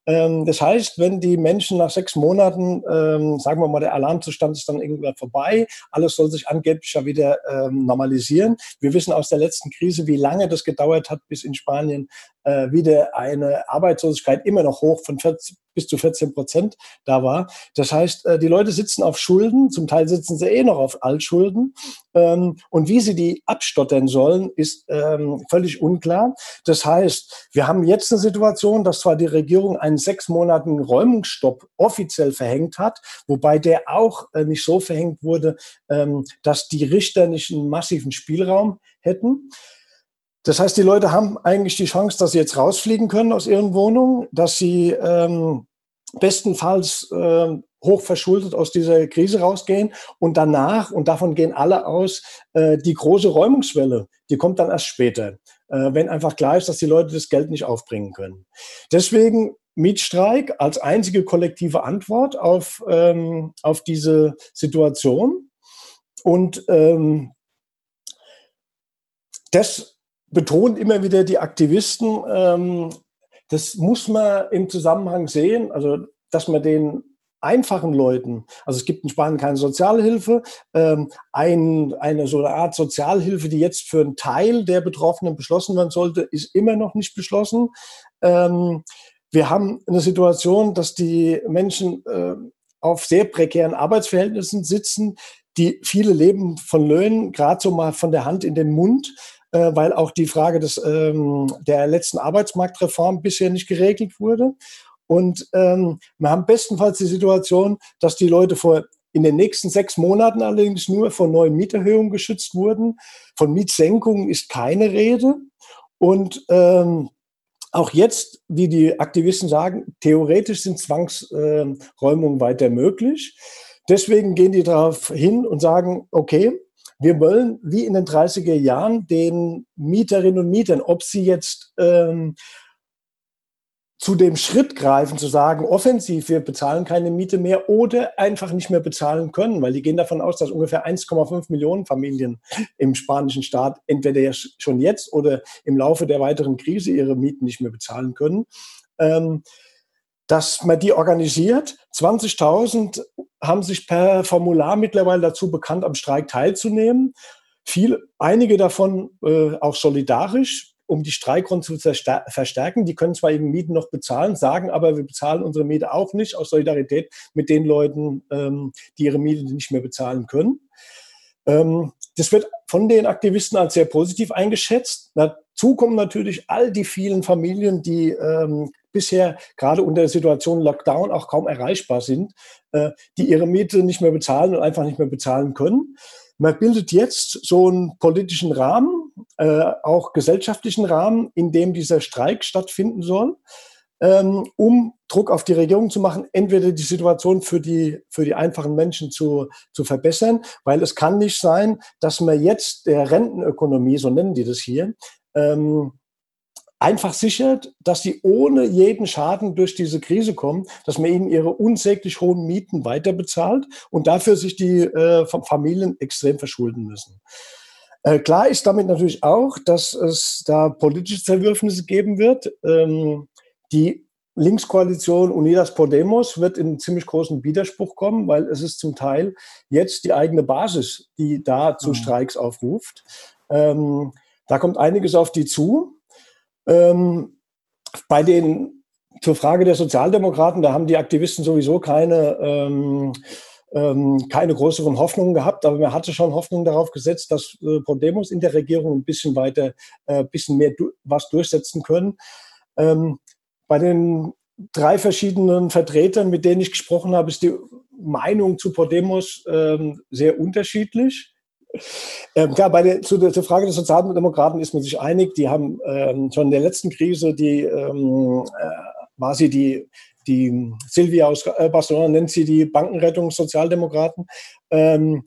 Ähm, das heißt, wenn die Menschen nach sechs Monaten, ähm, sagen wir mal, der Alarmzustand ist dann irgendwann vorbei, alles soll sich angeblich ja wieder ähm, normalisieren. Wir wissen aus der letzten Krise, wie lange das gedauert hat, bis in Spanien äh, wieder eine Arbeitslosigkeit immer noch hoch von 40, bis zu 14 Prozent da war. Das heißt, äh, die Leute sitzen auf Schulden, zum Teil sitzen sie eh noch auf Altschulden. Ähm, und wie sie die abstottern sollen, ist ähm, völlig unklar. Das heißt, wir haben jetzt eine Situation, dass zwar die Regierung einen sechs Monaten Räumungsstopp offiziell verhängt hat, wobei der auch äh, nicht so verhängt wurde, ähm, dass die Richter nicht einen massiven Spielraum hätten. Das heißt, die Leute haben eigentlich die Chance, dass sie jetzt rausfliegen können aus ihren Wohnungen, dass sie ähm, bestenfalls äh, hochverschuldet aus dieser Krise rausgehen und danach, und davon gehen alle aus, äh, die große Räumungswelle, die kommt dann erst später, äh, wenn einfach klar ist, dass die Leute das Geld nicht aufbringen können. Deswegen Mietstreik als einzige kollektive Antwort auf, ähm, auf diese Situation. Und ähm, das betont immer wieder die Aktivisten, ähm, das muss man im Zusammenhang sehen, also dass man den einfachen Leuten, also es gibt in Spanien keine Sozialhilfe, ähm, ein, eine so eine Art Sozialhilfe, die jetzt für einen Teil der Betroffenen beschlossen werden sollte, ist immer noch nicht beschlossen. Ähm, wir haben eine Situation, dass die Menschen äh, auf sehr prekären Arbeitsverhältnissen sitzen, die viele leben von Löhnen, gerade so mal von der Hand in den Mund äh, weil auch die Frage des, ähm, der letzten Arbeitsmarktreform bisher nicht geregelt wurde. Und ähm, wir haben bestenfalls die Situation, dass die Leute vor in den nächsten sechs Monaten allerdings nur von neuen Mieterhöhungen geschützt wurden. Von Mietsenkungen ist keine Rede. Und ähm, auch jetzt, wie die Aktivisten sagen, theoretisch sind Zwangsräumungen äh, weiter möglich. Deswegen gehen die darauf hin und sagen, okay, wir wollen wie in den 30er Jahren den Mieterinnen und Mietern, ob sie jetzt ähm, zu dem Schritt greifen, zu sagen, offensiv, wir bezahlen keine Miete mehr oder einfach nicht mehr bezahlen können, weil die gehen davon aus, dass ungefähr 1,5 Millionen Familien im spanischen Staat entweder schon jetzt oder im Laufe der weiteren Krise ihre Mieten nicht mehr bezahlen können. Ähm, dass man die organisiert. 20.000 haben sich per Formular mittlerweile dazu bekannt, am Streik teilzunehmen. Viel, einige davon äh, auch solidarisch, um die Streikgrund zu verstärken. Die können zwar eben Mieten noch bezahlen, sagen aber, wir bezahlen unsere Miete auch nicht aus Solidarität mit den Leuten, ähm, die ihre Miete nicht mehr bezahlen können. Ähm, das wird von den Aktivisten als sehr positiv eingeschätzt. Dazu kommen natürlich all die vielen Familien, die ähm, bisher gerade unter der Situation Lockdown auch kaum erreichbar sind, äh, die ihre Miete nicht mehr bezahlen und einfach nicht mehr bezahlen können. Man bildet jetzt so einen politischen Rahmen, äh, auch gesellschaftlichen Rahmen, in dem dieser Streik stattfinden soll, ähm, um Druck auf die Regierung zu machen, entweder die Situation für die, für die einfachen Menschen zu, zu verbessern, weil es kann nicht sein, dass man jetzt der Rentenökonomie, so nennen die das hier, ähm, einfach sichert, dass sie ohne jeden Schaden durch diese Krise kommen, dass man ihnen ihre unsäglich hohen Mieten weiter bezahlt und dafür sich die äh, Familien extrem verschulden müssen. Äh, klar ist damit natürlich auch, dass es da politische Zerwürfnisse geben wird. Ähm, die Linkskoalition Unidas Podemos wird in ziemlich großen Widerspruch kommen, weil es ist zum Teil jetzt die eigene Basis, die da zu mhm. Streiks aufruft. Ähm, da kommt einiges auf die zu. Ähm, bei den, zur Frage der Sozialdemokraten, da haben die Aktivisten sowieso keine, ähm, ähm, keine größeren Hoffnungen gehabt, aber man hatte schon Hoffnung darauf gesetzt, dass äh, Podemos in der Regierung ein bisschen weiter, äh, bisschen mehr du was durchsetzen können. Ähm, bei den drei verschiedenen Vertretern, mit denen ich gesprochen habe, ist die Meinung zu Podemos ähm, sehr unterschiedlich. Ähm, klar, bei der, zu zur Frage der Sozialdemokraten ist man sich einig. Die haben ähm, schon in der letzten Krise, die ähm, äh, war sie die, die Silvia aus äh, Barcelona nennt sie die Bankenrettung Sozialdemokraten. Ähm,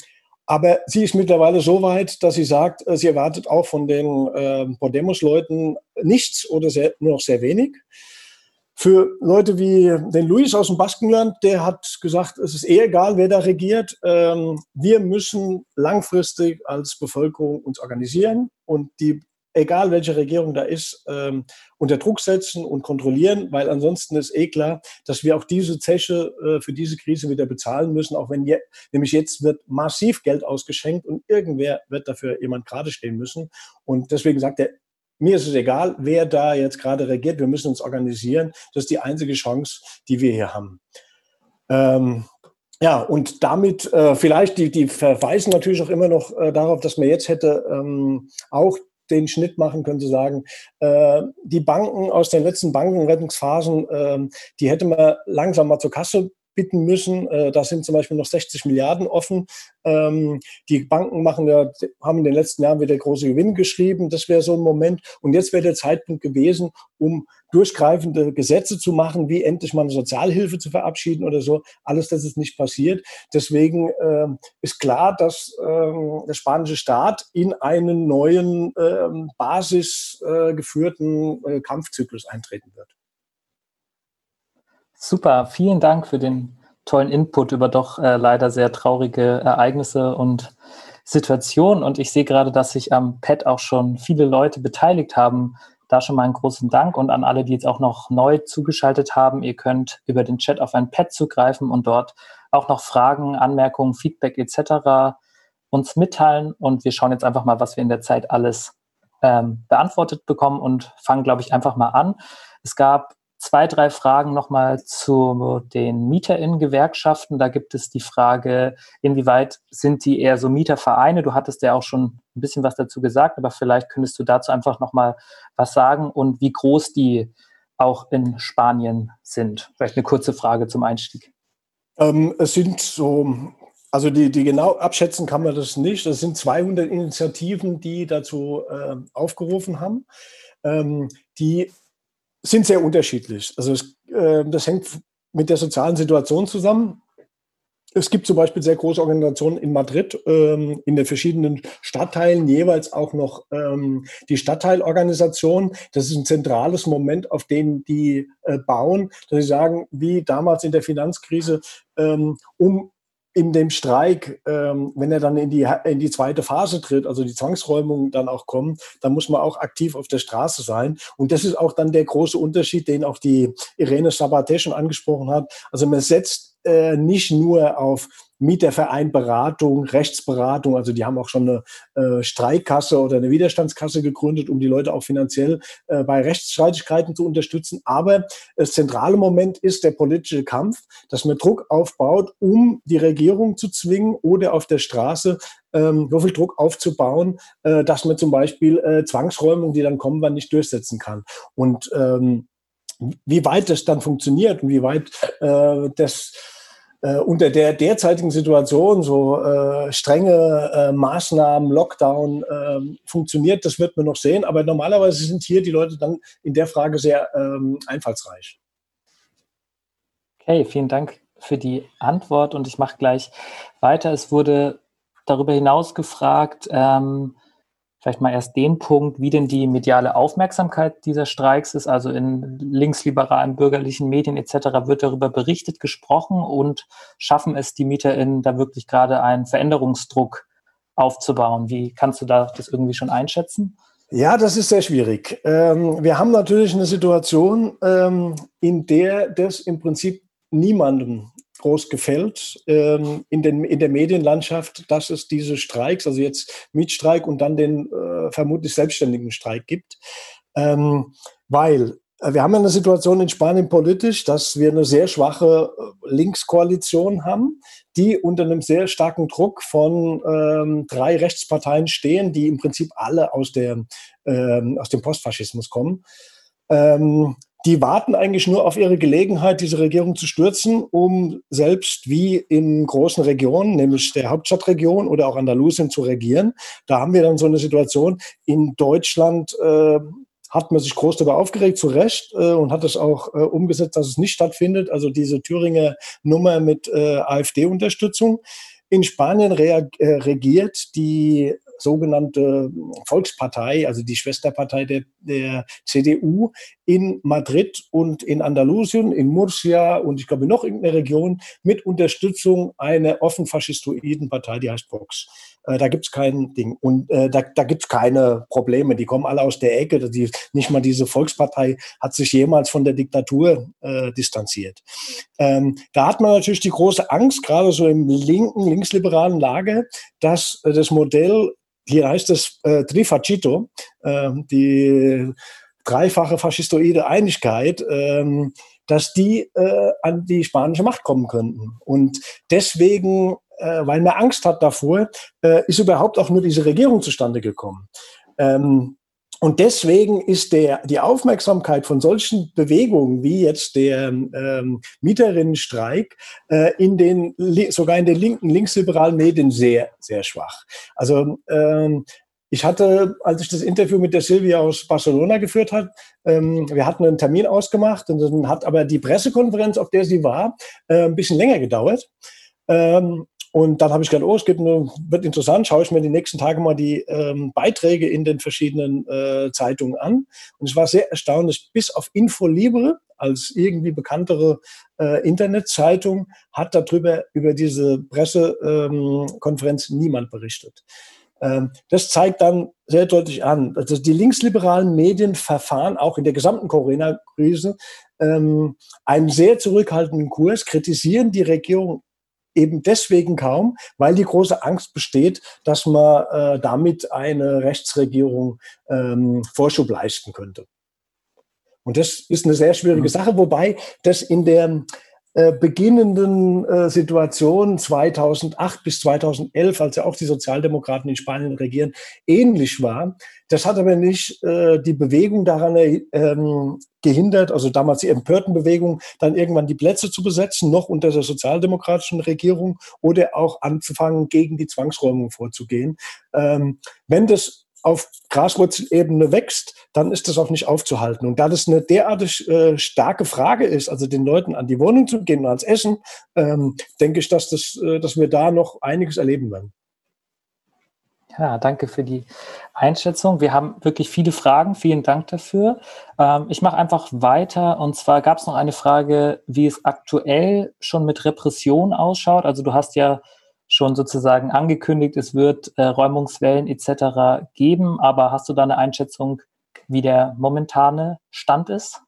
aber sie ist mittlerweile so weit, dass sie sagt, äh, sie erwartet auch von den äh, Podemos-Leuten nichts oder sehr, nur noch sehr wenig. Für Leute wie den Luis aus dem Baskenland, der hat gesagt, es ist eh egal, wer da regiert. Ähm, wir müssen langfristig als Bevölkerung uns organisieren und die, egal welche Regierung da ist, ähm, unter Druck setzen und kontrollieren, weil ansonsten ist eh klar, dass wir auch diese Zeche äh, für diese Krise wieder bezahlen müssen, auch wenn je, nämlich jetzt wird massiv Geld ausgeschenkt und irgendwer wird dafür jemand gerade stehen müssen. Und deswegen sagt er, mir ist es egal, wer da jetzt gerade regiert. Wir müssen uns organisieren. Das ist die einzige Chance, die wir hier haben. Ähm, ja, und damit äh, vielleicht, die, die verweisen natürlich auch immer noch äh, darauf, dass man jetzt hätte ähm, auch den Schnitt machen können, zu sagen, äh, die Banken aus den letzten Bankenrettungsphasen, äh, die hätte man langsam mal zur Kasse bitten müssen. Äh, da sind zum Beispiel noch 60 Milliarden offen. Ähm, die Banken machen ja, haben in den letzten Jahren wieder große Gewinne geschrieben. Das wäre so ein Moment. Und jetzt wäre der Zeitpunkt gewesen, um durchgreifende Gesetze zu machen, wie endlich mal eine Sozialhilfe zu verabschieden oder so. Alles das ist nicht passiert. Deswegen äh, ist klar, dass äh, der spanische Staat in einen neuen äh, basisgeführten äh, Kampfzyklus eintreten wird. Super, vielen Dank für den tollen Input über doch äh, leider sehr traurige Ereignisse und Situationen. Und ich sehe gerade, dass sich am Pad auch schon viele Leute beteiligt haben. Da schon mal einen großen Dank und an alle, die jetzt auch noch neu zugeschaltet haben. Ihr könnt über den Chat auf ein Pad zugreifen und dort auch noch Fragen, Anmerkungen, Feedback etc. uns mitteilen. Und wir schauen jetzt einfach mal, was wir in der Zeit alles ähm, beantwortet bekommen und fangen, glaube ich, einfach mal an. Es gab zwei, drei Fragen nochmal zu den MieterInnen-Gewerkschaften. Da gibt es die Frage, inwieweit sind die eher so Mietervereine? Du hattest ja auch schon ein bisschen was dazu gesagt, aber vielleicht könntest du dazu einfach nochmal was sagen und wie groß die auch in Spanien sind. Vielleicht eine kurze Frage zum Einstieg. Ähm, es sind so, also die, die genau abschätzen kann man das nicht. Es sind 200 Initiativen, die dazu äh, aufgerufen haben. Ähm, die sind sehr unterschiedlich. Also es, äh, das hängt mit der sozialen Situation zusammen. Es gibt zum Beispiel sehr große Organisationen in Madrid, ähm, in den verschiedenen Stadtteilen, jeweils auch noch ähm, die Stadtteilorganisation. Das ist ein zentrales Moment, auf den die äh, bauen, dass sie sagen, wie damals in der Finanzkrise, ähm, um in dem Streik, ähm, wenn er dann in die, in die zweite Phase tritt, also die Zwangsräumung dann auch kommt, dann muss man auch aktiv auf der Straße sein. Und das ist auch dann der große Unterschied, den auch die Irene Sabaté schon angesprochen hat. Also man setzt äh, nicht nur auf Mietervereinberatung, Rechtsberatung. Also die haben auch schon eine äh, Streikkasse oder eine Widerstandskasse gegründet, um die Leute auch finanziell äh, bei Rechtsstreitigkeiten zu unterstützen. Aber das zentrale Moment ist der politische Kampf, dass man Druck aufbaut, um die Regierung zu zwingen oder auf der Straße ähm, so viel Druck aufzubauen, äh, dass man zum Beispiel äh, Zwangsräumungen, die dann kommen, man nicht durchsetzen kann. Und ähm, wie weit das dann funktioniert und wie weit äh, das äh, unter der derzeitigen Situation so äh, strenge äh, Maßnahmen, Lockdown äh, funktioniert, das wird man noch sehen. Aber normalerweise sind hier die Leute dann in der Frage sehr ähm, einfallsreich. Okay, vielen Dank für die Antwort und ich mache gleich weiter. Es wurde darüber hinaus gefragt, ähm, vielleicht mal erst den Punkt, wie denn die mediale Aufmerksamkeit dieser Streiks ist. Also in linksliberalen bürgerlichen Medien etc. wird darüber berichtet, gesprochen und schaffen es die MieterInnen da wirklich gerade einen Veränderungsdruck aufzubauen. Wie kannst du da das irgendwie schon einschätzen? Ja, das ist sehr schwierig. Ähm, wir haben natürlich eine Situation, ähm, in der das im Prinzip niemandem groß gefällt ähm, in, den, in der Medienlandschaft, dass es diese Streiks, also jetzt Mietstreik und dann den äh, vermutlich selbstständigen Streik gibt. Ähm, weil äh, wir haben eine Situation in Spanien politisch, dass wir eine sehr schwache äh, Linkskoalition haben, die unter einem sehr starken Druck von ähm, drei Rechtsparteien stehen, die im Prinzip alle aus, der, ähm, aus dem Postfaschismus kommen. Die warten eigentlich nur auf ihre Gelegenheit, diese Regierung zu stürzen, um selbst wie in großen Regionen, nämlich der Hauptstadtregion oder auch Andalusien, zu regieren. Da haben wir dann so eine Situation. In Deutschland äh, hat man sich groß darüber aufgeregt, zu Recht, äh, und hat es auch äh, umgesetzt, dass es nicht stattfindet. Also diese Thüringer Nummer mit äh, AfD-Unterstützung. In Spanien äh, regiert die sogenannte Volkspartei, also die Schwesterpartei der, der CDU in Madrid und in Andalusien, in Murcia und ich glaube noch irgendeine Region mit Unterstützung einer offen faschistoiden Partei, die heißt Vox. Äh, da gibt es kein Ding. Und äh, da, da gibt keine Probleme. Die kommen alle aus der Ecke. Die, nicht mal diese Volkspartei hat sich jemals von der Diktatur äh, distanziert. Ähm, da hat man natürlich die große Angst, gerade so im linken, linksliberalen Lager, dass äh, das Modell, hier heißt es äh, Trifacito, äh, die dreifache faschistoide Einigkeit, ähm, dass die äh, an die spanische Macht kommen könnten. Und deswegen äh, weil man Angst hat davor, äh, ist überhaupt auch nur diese Regierung zustande gekommen. Ähm, und deswegen ist der, die Aufmerksamkeit von solchen Bewegungen wie jetzt der ähm, Mieterinnenstreik äh, in den, sogar in den linken, linksliberalen Medien sehr, sehr schwach. Also ähm, ich hatte, als ich das Interview mit der Silvia aus Barcelona geführt hat, ähm, wir hatten einen Termin ausgemacht und dann hat aber die Pressekonferenz, auf der sie war, äh, ein bisschen länger gedauert. Ähm, und dann habe ich gedacht, oh, es gibt eine, wird interessant, schaue ich mir die nächsten Tage mal die ähm, Beiträge in den verschiedenen äh, Zeitungen an. Und ich war sehr erstaunlich, bis auf Infolibre, als irgendwie bekanntere äh, Internetzeitung, hat darüber, über diese Pressekonferenz ähm, niemand berichtet. Ähm, das zeigt dann sehr deutlich an, dass die linksliberalen Medien verfahren auch in der gesamten Corona-Krise ähm, einen sehr zurückhaltenden Kurs, kritisieren die Regierung eben deswegen kaum, weil die große Angst besteht, dass man äh, damit eine Rechtsregierung ähm, Vorschub leisten könnte. Und das ist eine sehr schwierige mhm. Sache, wobei das in der äh, beginnenden äh, Situation 2008 bis 2011, als ja auch die Sozialdemokraten in Spanien regieren, ähnlich war. Das hat aber nicht äh, die Bewegung daran ähm, gehindert, also damals die Empörtenbewegung, dann irgendwann die Plätze zu besetzen, noch unter der sozialdemokratischen Regierung oder auch anzufangen, gegen die Zwangsräumung vorzugehen. Ähm, wenn das auf Graswurzelebene wächst, dann ist das auch nicht aufzuhalten. Und da das eine derartig äh, starke Frage ist, also den Leuten an die Wohnung zu gehen und ans Essen, ähm, denke ich, dass, das, äh, dass wir da noch einiges erleben werden. Ja, danke für die Einschätzung. Wir haben wirklich viele Fragen. Vielen Dank dafür. Ähm, ich mache einfach weiter. Und zwar gab es noch eine Frage, wie es aktuell schon mit Repression ausschaut. Also du hast ja schon sozusagen angekündigt, es wird äh, Räumungswellen etc. geben. Aber hast du da eine Einschätzung, wie der momentane Stand ist?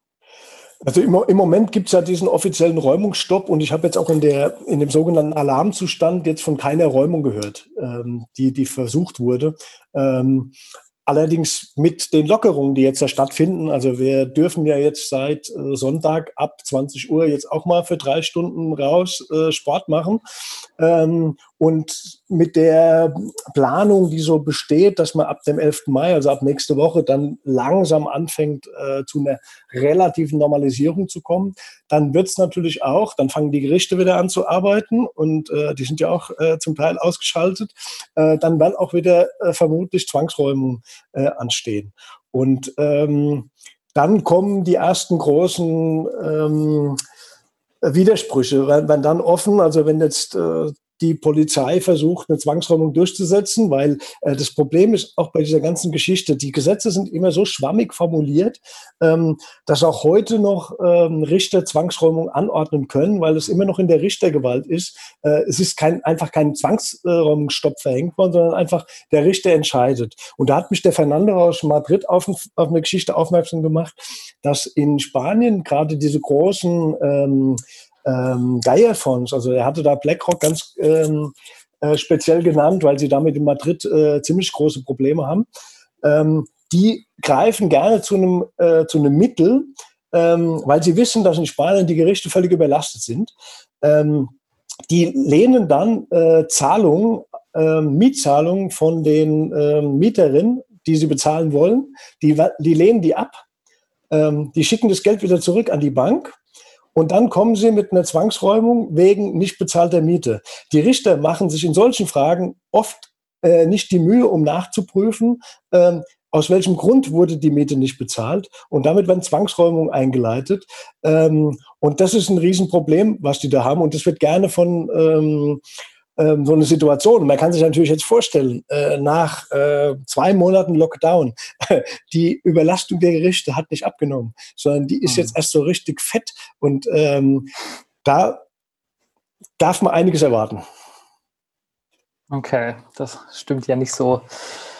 Also im, im Moment gibt es ja diesen offiziellen Räumungsstopp und ich habe jetzt auch in, der, in dem sogenannten Alarmzustand jetzt von keiner Räumung gehört, ähm, die, die versucht wurde. Ähm, Allerdings mit den Lockerungen, die jetzt da stattfinden, also wir dürfen ja jetzt seit äh, Sonntag ab 20 Uhr jetzt auch mal für drei Stunden raus äh, Sport machen. Ähm, und mit der Planung, die so besteht, dass man ab dem 11. Mai, also ab nächste Woche, dann langsam anfängt, äh, zu einer relativen Normalisierung zu kommen, dann wird es natürlich auch, dann fangen die Gerichte wieder an zu arbeiten und äh, die sind ja auch äh, zum Teil ausgeschaltet, äh, dann werden auch wieder äh, vermutlich Zwangsräumungen äh, anstehen. Und ähm, dann kommen die ersten großen ähm, Widersprüche, wenn dann offen, also wenn jetzt äh, die Polizei versucht, eine Zwangsräumung durchzusetzen, weil äh, das Problem ist auch bei dieser ganzen Geschichte, die Gesetze sind immer so schwammig formuliert, ähm, dass auch heute noch ähm, Richter Zwangsräumung anordnen können, weil es immer noch in der Richtergewalt ist. Äh, es ist kein, einfach kein Zwangsräumungsstopp verhängt worden, sondern einfach der Richter entscheidet. Und da hat mich der Fernando aus Madrid auf, auf eine Geschichte aufmerksam gemacht, dass in Spanien gerade diese großen ähm, ähm, Geierfonds. Also er hatte da BlackRock ganz ähm, äh, speziell genannt, weil sie damit in Madrid äh, ziemlich große Probleme haben. Ähm, die greifen gerne zu einem, äh, zu einem Mittel, ähm, weil sie wissen, dass in Spanien die Gerichte völlig überlastet sind. Ähm, die lehnen dann äh, Zahlungen, äh, Mietzahlungen von den äh, Mieterinnen, die sie bezahlen wollen, die, die lehnen die ab. Ähm, die schicken das Geld wieder zurück an die Bank und dann kommen sie mit einer Zwangsräumung wegen nicht bezahlter Miete. Die Richter machen sich in solchen Fragen oft äh, nicht die Mühe, um nachzuprüfen, ähm, aus welchem Grund wurde die Miete nicht bezahlt. Und damit werden Zwangsräumungen eingeleitet. Ähm, und das ist ein Riesenproblem, was die da haben. Und das wird gerne von ähm, ähm, so eine Situation. Man kann sich natürlich jetzt vorstellen, äh, nach äh, zwei Monaten Lockdown, die Überlastung der Gerichte hat nicht abgenommen, sondern die ist mhm. jetzt erst so richtig fett. Und ähm, da darf man einiges erwarten. Okay, das stimmt ja nicht so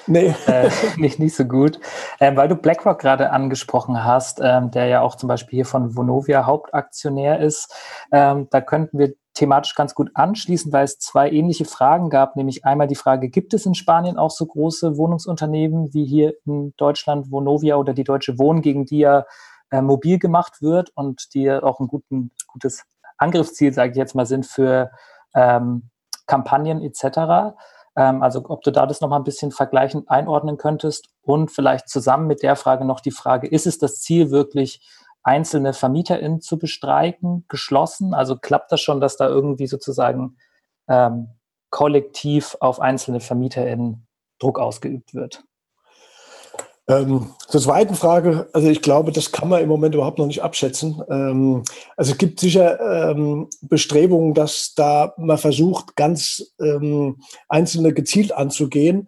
Nee. Äh, nicht, nicht so gut. Ähm, weil du BlackRock gerade angesprochen hast, ähm, der ja auch zum Beispiel hier von Vonovia Hauptaktionär ist, ähm, da könnten wir thematisch ganz gut anschließen, weil es zwei ähnliche Fragen gab, nämlich einmal die Frage, gibt es in Spanien auch so große Wohnungsunternehmen wie hier in Deutschland Vonovia oder die Deutsche Wohnen, gegen die ja äh, mobil gemacht wird und die auch ein guten, gutes Angriffsziel, sage ich jetzt mal, sind für ähm, Kampagnen etc. Ähm, also ob du da das nochmal ein bisschen vergleichend einordnen könntest und vielleicht zusammen mit der Frage noch die Frage, ist es das Ziel wirklich, einzelne VermieterInnen zu bestreiken, geschlossen? Also klappt das schon, dass da irgendwie sozusagen ähm, kollektiv auf einzelne VermieterInnen Druck ausgeübt wird? Ähm, zur zweiten Frage, also ich glaube, das kann man im Moment überhaupt noch nicht abschätzen. Ähm, also es gibt sicher ähm, Bestrebungen, dass da man versucht, ganz ähm, einzelne gezielt anzugehen.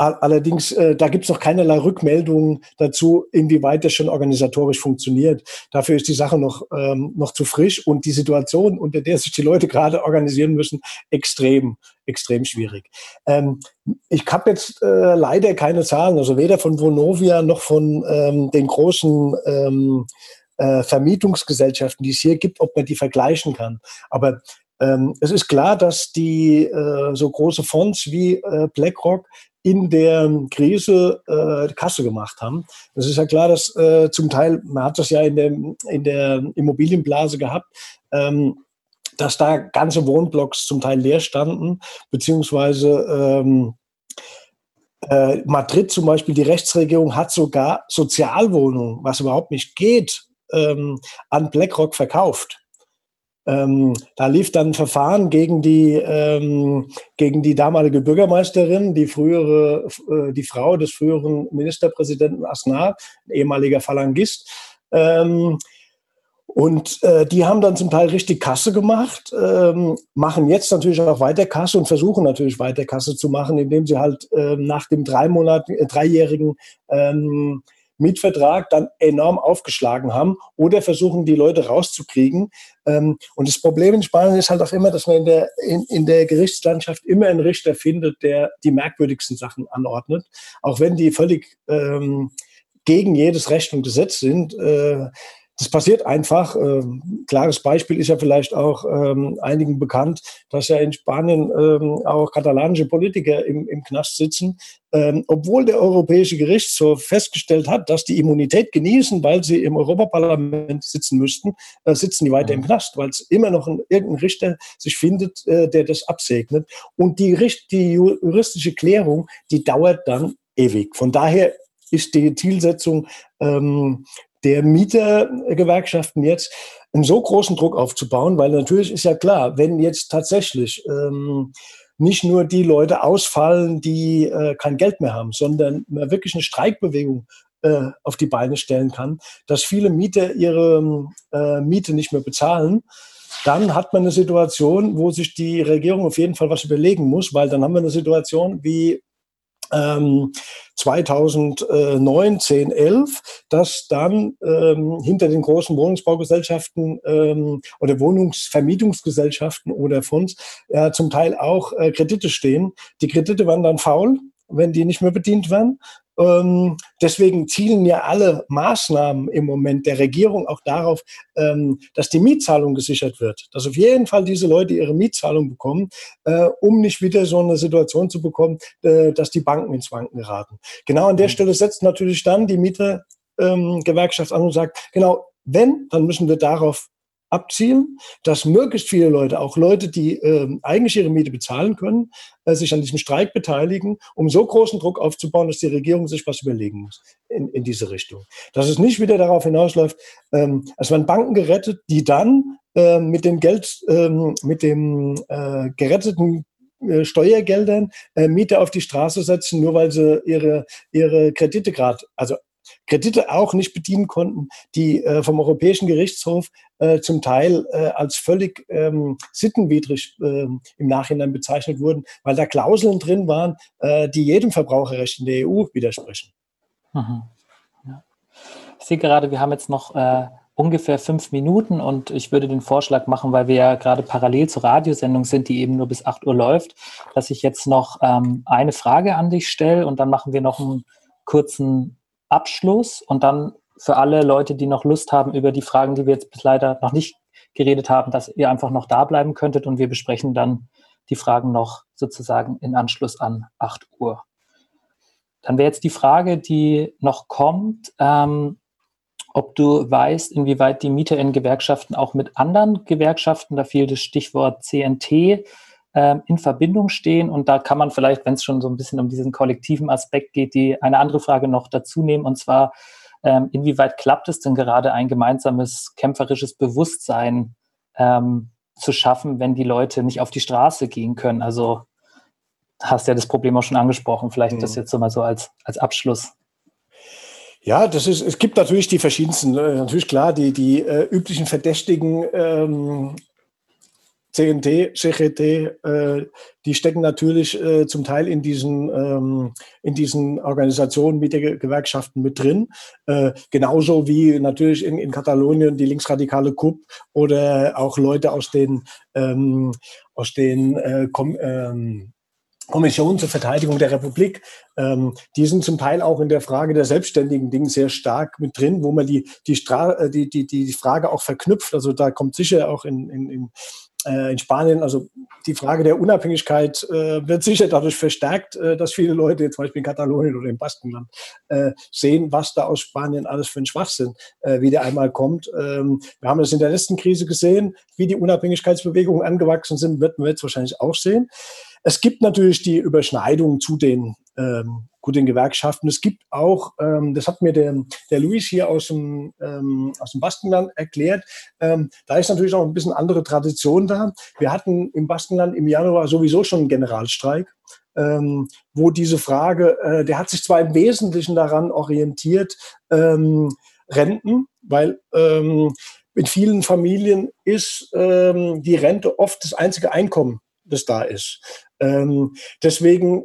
Allerdings, äh, da gibt es noch keinerlei Rückmeldungen dazu, inwieweit das schon organisatorisch funktioniert. Dafür ist die Sache noch, ähm, noch zu frisch und die Situation, unter der sich die Leute gerade organisieren müssen, extrem, extrem schwierig. Ähm, ich habe jetzt äh, leider keine Zahlen, also weder von Vonovia noch von ähm, den großen ähm, äh, Vermietungsgesellschaften, die es hier gibt, ob man die vergleichen kann. Aber ähm, es ist klar, dass die äh, so große Fonds wie äh, BlackRock in der Krise äh, Kasse gemacht haben. Das ist ja klar, dass äh, zum Teil, man hat das ja in der, in der Immobilienblase gehabt, ähm, dass da ganze Wohnblocks zum Teil leer standen, beziehungsweise ähm, äh, Madrid zum Beispiel, die Rechtsregierung hat sogar Sozialwohnungen, was überhaupt nicht geht, ähm, an BlackRock verkauft. Ähm, da lief dann ein Verfahren gegen die, ähm, gegen die damalige Bürgermeisterin, die frühere, äh, die Frau des früheren Ministerpräsidenten Asnar, ehemaliger Phalangist. Ähm, und äh, die haben dann zum Teil richtig Kasse gemacht, ähm, machen jetzt natürlich auch weiter Kasse und versuchen natürlich weiter Kasse zu machen, indem sie halt äh, nach dem drei Monat, äh, dreijährigen ähm, Mietvertrag dann enorm aufgeschlagen haben oder versuchen, die Leute rauszukriegen. Ähm, und das Problem in Spanien ist halt auch immer, dass man in der, in, in der Gerichtslandschaft immer einen Richter findet, der die merkwürdigsten Sachen anordnet, auch wenn die völlig ähm, gegen jedes Recht und Gesetz sind. Äh, das passiert einfach. Ähm, klares Beispiel ist ja vielleicht auch ähm, einigen bekannt, dass ja in Spanien ähm, auch katalanische Politiker im, im Knast sitzen, ähm, obwohl der Europäische Gerichtshof festgestellt hat, dass die Immunität genießen, weil sie im Europaparlament sitzen müssten, äh, sitzen die weiter mhm. im Knast, weil es immer noch ein, irgendein Richter sich findet, äh, der das absegnet. Und die, die juristische Klärung, die dauert dann ewig. Von daher ist die Zielsetzung ähm, der Mietergewerkschaften jetzt einen so großen Druck aufzubauen, weil natürlich ist ja klar, wenn jetzt tatsächlich ähm, nicht nur die Leute ausfallen, die äh, kein Geld mehr haben, sondern man wirklich eine Streikbewegung äh, auf die Beine stellen kann, dass viele Mieter ihre äh, Miete nicht mehr bezahlen, dann hat man eine Situation, wo sich die Regierung auf jeden Fall was überlegen muss, weil dann haben wir eine Situation wie ähm, 2009, 10, 11, dass dann ähm, hinter den großen Wohnungsbaugesellschaften ähm, oder Wohnungsvermietungsgesellschaften oder Fonds äh, zum Teil auch äh, Kredite stehen. Die Kredite waren dann faul, wenn die nicht mehr bedient werden. Ähm, deswegen zielen ja alle Maßnahmen im Moment der Regierung auch darauf, ähm, dass die Mietzahlung gesichert wird. Dass auf jeden Fall diese Leute ihre Mietzahlung bekommen, äh, um nicht wieder so eine Situation zu bekommen, äh, dass die Banken ins Wanken geraten. Genau an der mhm. Stelle setzt natürlich dann die Mietergewerkschaft ähm, an und sagt, genau, wenn, dann müssen wir darauf abzielen, dass möglichst viele Leute, auch Leute, die äh, eigentlich ihre Miete bezahlen können, äh, sich an diesem Streik beteiligen, um so großen Druck aufzubauen, dass die Regierung sich was überlegen muss in, in diese Richtung. Dass es nicht wieder darauf hinausläuft, ähm, es werden Banken gerettet, die dann äh, mit dem Geld, ähm, mit dem äh, geretteten äh, Steuergeldern äh, Mieter auf die Straße setzen, nur weil sie ihre, ihre Kredite gerade, also Kredite auch nicht bedienen konnten, die äh, vom Europäischen Gerichtshof äh, zum Teil äh, als völlig ähm, sittenwidrig ähm, im Nachhinein bezeichnet wurden, weil da Klauseln drin waren, äh, die jedem Verbraucherrecht in der EU widersprechen. Mhm. Ja. Ich sehe gerade, wir haben jetzt noch äh, ungefähr fünf Minuten und ich würde den Vorschlag machen, weil wir ja gerade parallel zur Radiosendung sind, die eben nur bis 8 Uhr läuft, dass ich jetzt noch ähm, eine Frage an dich stelle und dann machen wir noch einen kurzen Abschluss und dann für alle Leute, die noch Lust haben, über die Fragen, die wir jetzt bis leider noch nicht geredet haben, dass ihr einfach noch da bleiben könntet und wir besprechen dann die Fragen noch sozusagen in Anschluss an 8 Uhr. Dann wäre jetzt die Frage, die noch kommt, ähm, ob du weißt, inwieweit die MieterInnen-Gewerkschaften auch mit anderen Gewerkschaften, da fiel das Stichwort CNT, in Verbindung stehen. Und da kann man vielleicht, wenn es schon so ein bisschen um diesen kollektiven Aspekt geht, die eine andere Frage noch dazu nehmen. Und zwar, ähm, inwieweit klappt es denn gerade, ein gemeinsames kämpferisches Bewusstsein ähm, zu schaffen, wenn die Leute nicht auf die Straße gehen können? Also hast ja das Problem auch schon angesprochen. Vielleicht mhm. das jetzt so mal so als, als Abschluss. Ja, das ist, es gibt natürlich die verschiedensten, äh, natürlich klar, die, die äh, üblichen Verdächtigen ähm, CNT, CGT, äh, die stecken natürlich äh, zum Teil in diesen, ähm, in diesen Organisationen mit den Gewerkschaften mit drin. Äh, genauso wie natürlich in, in Katalonien die linksradikale KUP oder auch Leute aus den, ähm, aus den äh, Kom ähm, Kommissionen zur Verteidigung der Republik, ähm, die sind zum Teil auch in der Frage der selbstständigen Dinge sehr stark mit drin, wo man die, die, Stra äh, die, die, die Frage auch verknüpft. Also da kommt sicher auch in, in, in in Spanien, also die Frage der Unabhängigkeit äh, wird sicher dadurch verstärkt, äh, dass viele Leute, zum Beispiel in Katalonien oder im Baskenland, äh, sehen, was da aus Spanien alles für ein Schwachsinn äh, wieder einmal kommt. Ähm, wir haben das in der letzten Krise gesehen, wie die Unabhängigkeitsbewegungen angewachsen sind, wird man jetzt wahrscheinlich auch sehen. Es gibt natürlich die Überschneidung zu den ähm, gut den Gewerkschaften. Es gibt auch, ähm, das hat mir der, der Luis hier aus dem, ähm, aus dem Baskenland erklärt, ähm, da ist natürlich auch ein bisschen andere Tradition da. Wir hatten im Baskenland im Januar sowieso schon einen Generalstreik. Ähm, wo diese Frage, äh, der hat sich zwar im Wesentlichen daran orientiert, ähm, Renten, weil ähm, in vielen Familien ist ähm, die Rente oft das einzige Einkommen, das da ist. Ähm, deswegen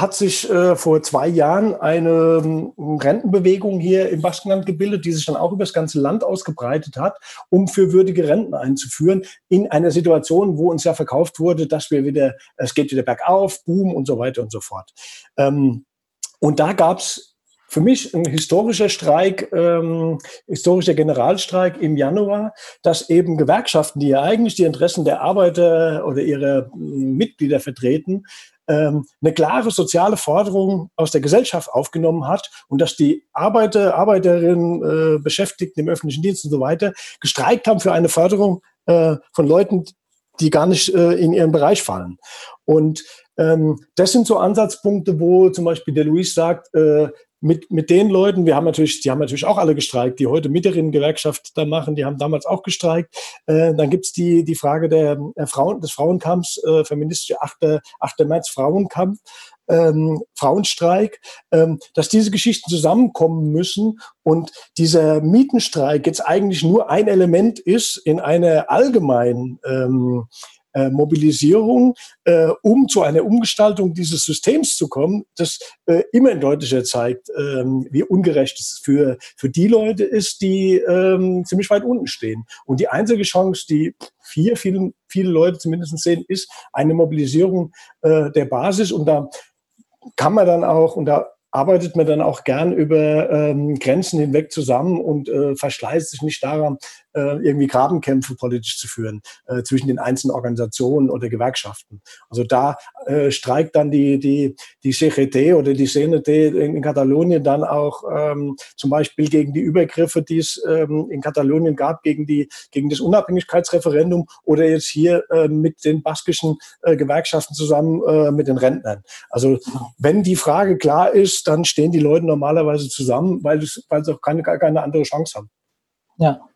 hat sich äh, vor zwei Jahren eine ähm, Rentenbewegung hier im Baskenland gebildet, die sich dann auch über das ganze Land ausgebreitet hat, um für würdige Renten einzuführen, in einer Situation, wo uns ja verkauft wurde, dass wir wieder, es geht wieder bergauf, Boom und so weiter und so fort. Ähm, und da gab es für mich ein historischer Streik, ähm, historischer Generalstreik im Januar, dass eben Gewerkschaften, die ja eigentlich die Interessen der Arbeiter oder ihrer Mitglieder vertreten, ähm, eine klare soziale Forderung aus der Gesellschaft aufgenommen hat und dass die Arbeiter, Arbeiterinnen, äh, Beschäftigten im öffentlichen Dienst und so weiter gestreikt haben für eine Förderung äh, von Leuten, die gar nicht äh, in ihren Bereich fallen. Und ähm, das sind so Ansatzpunkte, wo zum Beispiel der Luis sagt, äh, mit, mit den Leuten, wir haben natürlich, die haben natürlich auch alle gestreikt, die heute Mieterinnen-Gewerkschaft da machen, die haben damals auch gestreikt. Äh, dann gibt's die, die Frage der äh, Frauen, des Frauenkampfs, äh, feministische 8. 8. März Frauenkampf, ähm, Frauenstreik, ähm, dass diese Geschichten zusammenkommen müssen und dieser Mietenstreik jetzt eigentlich nur ein Element ist in einer allgemeinen ähm, äh, Mobilisierung, äh, um zu einer Umgestaltung dieses Systems zu kommen, das äh, immer deutlicher zeigt, ähm, wie ungerecht es für, für die Leute ist, die ähm, ziemlich weit unten stehen. Und die einzige Chance, die vier, viele, viele Leute zumindest sehen, ist eine Mobilisierung äh, der Basis. Und da kann man dann auch, und da arbeitet man dann auch gern über ähm, Grenzen hinweg zusammen und äh, verschleißt sich nicht daran, äh, irgendwie Grabenkämpfe politisch zu führen äh, zwischen den einzelnen Organisationen oder Gewerkschaften. Also da äh, streikt dann die, die, die CGT oder die CNT in, Katalonien dann auch ähm, zum Beispiel gegen die Übergriffe, die es ähm, in Katalonien gab, gegen, die, gegen das Unabhängigkeitsreferendum oder jetzt hier äh, mit den baskischen äh, Gewerkschaften zusammen äh, mit den Rentnern. Also wenn die Frage klar ist, dann stehen die Leute normalerweise zusammen, weil, es, weil sie auch keine, keine andere Chance haben. Ja,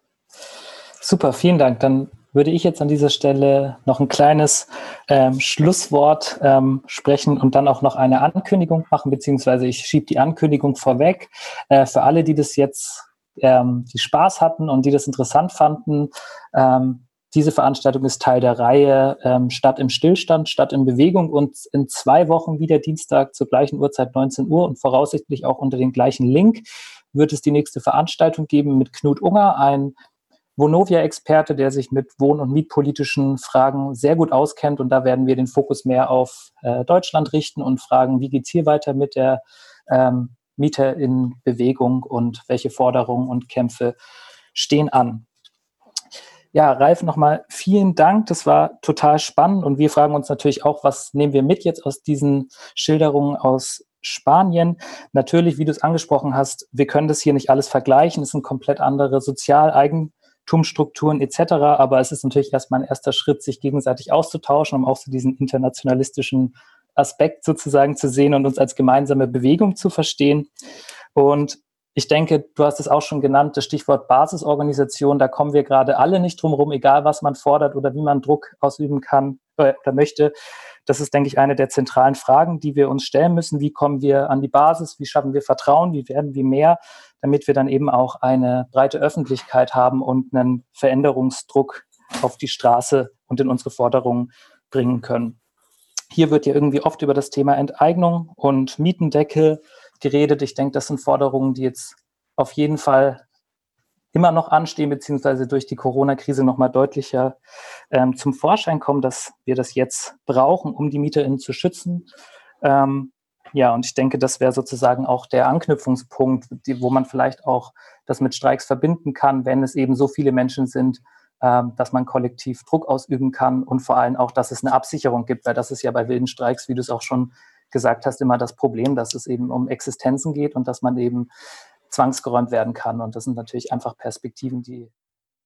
super, vielen Dank. Dann würde ich jetzt an dieser Stelle noch ein kleines ähm, Schlusswort ähm, sprechen und dann auch noch eine Ankündigung machen, beziehungsweise ich schiebe die Ankündigung vorweg. Äh, für alle, die das jetzt, ähm, die Spaß hatten und die das interessant fanden, ähm, diese Veranstaltung ist Teil der Reihe ähm, Stadt im Stillstand, Stadt in Bewegung und in zwei Wochen wieder Dienstag zur gleichen Uhrzeit 19 Uhr und voraussichtlich auch unter dem gleichen Link wird es die nächste Veranstaltung geben mit Knut Unger, ein Vonovia-Experte, der sich mit wohn- und mietpolitischen Fragen sehr gut auskennt. Und da werden wir den Fokus mehr auf äh, Deutschland richten und fragen, wie geht es hier weiter mit der ähm, Mieter in Bewegung und welche Forderungen und Kämpfe stehen an. Ja, Ralf, nochmal vielen Dank. Das war total spannend. Und wir fragen uns natürlich auch, was nehmen wir mit jetzt aus diesen Schilderungen aus Spanien. Natürlich, wie du es angesprochen hast, wir können das hier nicht alles vergleichen. Es sind komplett andere Sozialeigentumsstrukturen etc. Aber es ist natürlich erstmal ein erster Schritt, sich gegenseitig auszutauschen, um auch so diesen internationalistischen Aspekt sozusagen zu sehen und uns als gemeinsame Bewegung zu verstehen. Und ich denke, du hast es auch schon genannt, das Stichwort Basisorganisation, da kommen wir gerade alle nicht drum herum, egal was man fordert oder wie man Druck ausüben kann äh, oder möchte. Das ist, denke ich, eine der zentralen Fragen, die wir uns stellen müssen. Wie kommen wir an die Basis? Wie schaffen wir Vertrauen? Wie werden wir mehr, damit wir dann eben auch eine breite Öffentlichkeit haben und einen Veränderungsdruck auf die Straße und in unsere Forderungen bringen können? Hier wird ja irgendwie oft über das Thema Enteignung und Mietendeckel geredet. Ich denke, das sind Forderungen, die jetzt auf jeden Fall immer noch anstehen, beziehungsweise durch die Corona-Krise nochmal deutlicher ähm, zum Vorschein kommen, dass wir das jetzt brauchen, um die MieterInnen zu schützen. Ähm, ja, und ich denke, das wäre sozusagen auch der Anknüpfungspunkt, die, wo man vielleicht auch das mit Streiks verbinden kann, wenn es eben so viele Menschen sind, ähm, dass man kollektiv Druck ausüben kann und vor allem auch, dass es eine Absicherung gibt, weil das ist ja bei wilden Streiks, wie du es auch schon gesagt hast, immer das Problem, dass es eben um Existenzen geht und dass man eben zwangsgeräumt werden kann. Und das sind natürlich einfach Perspektiven, die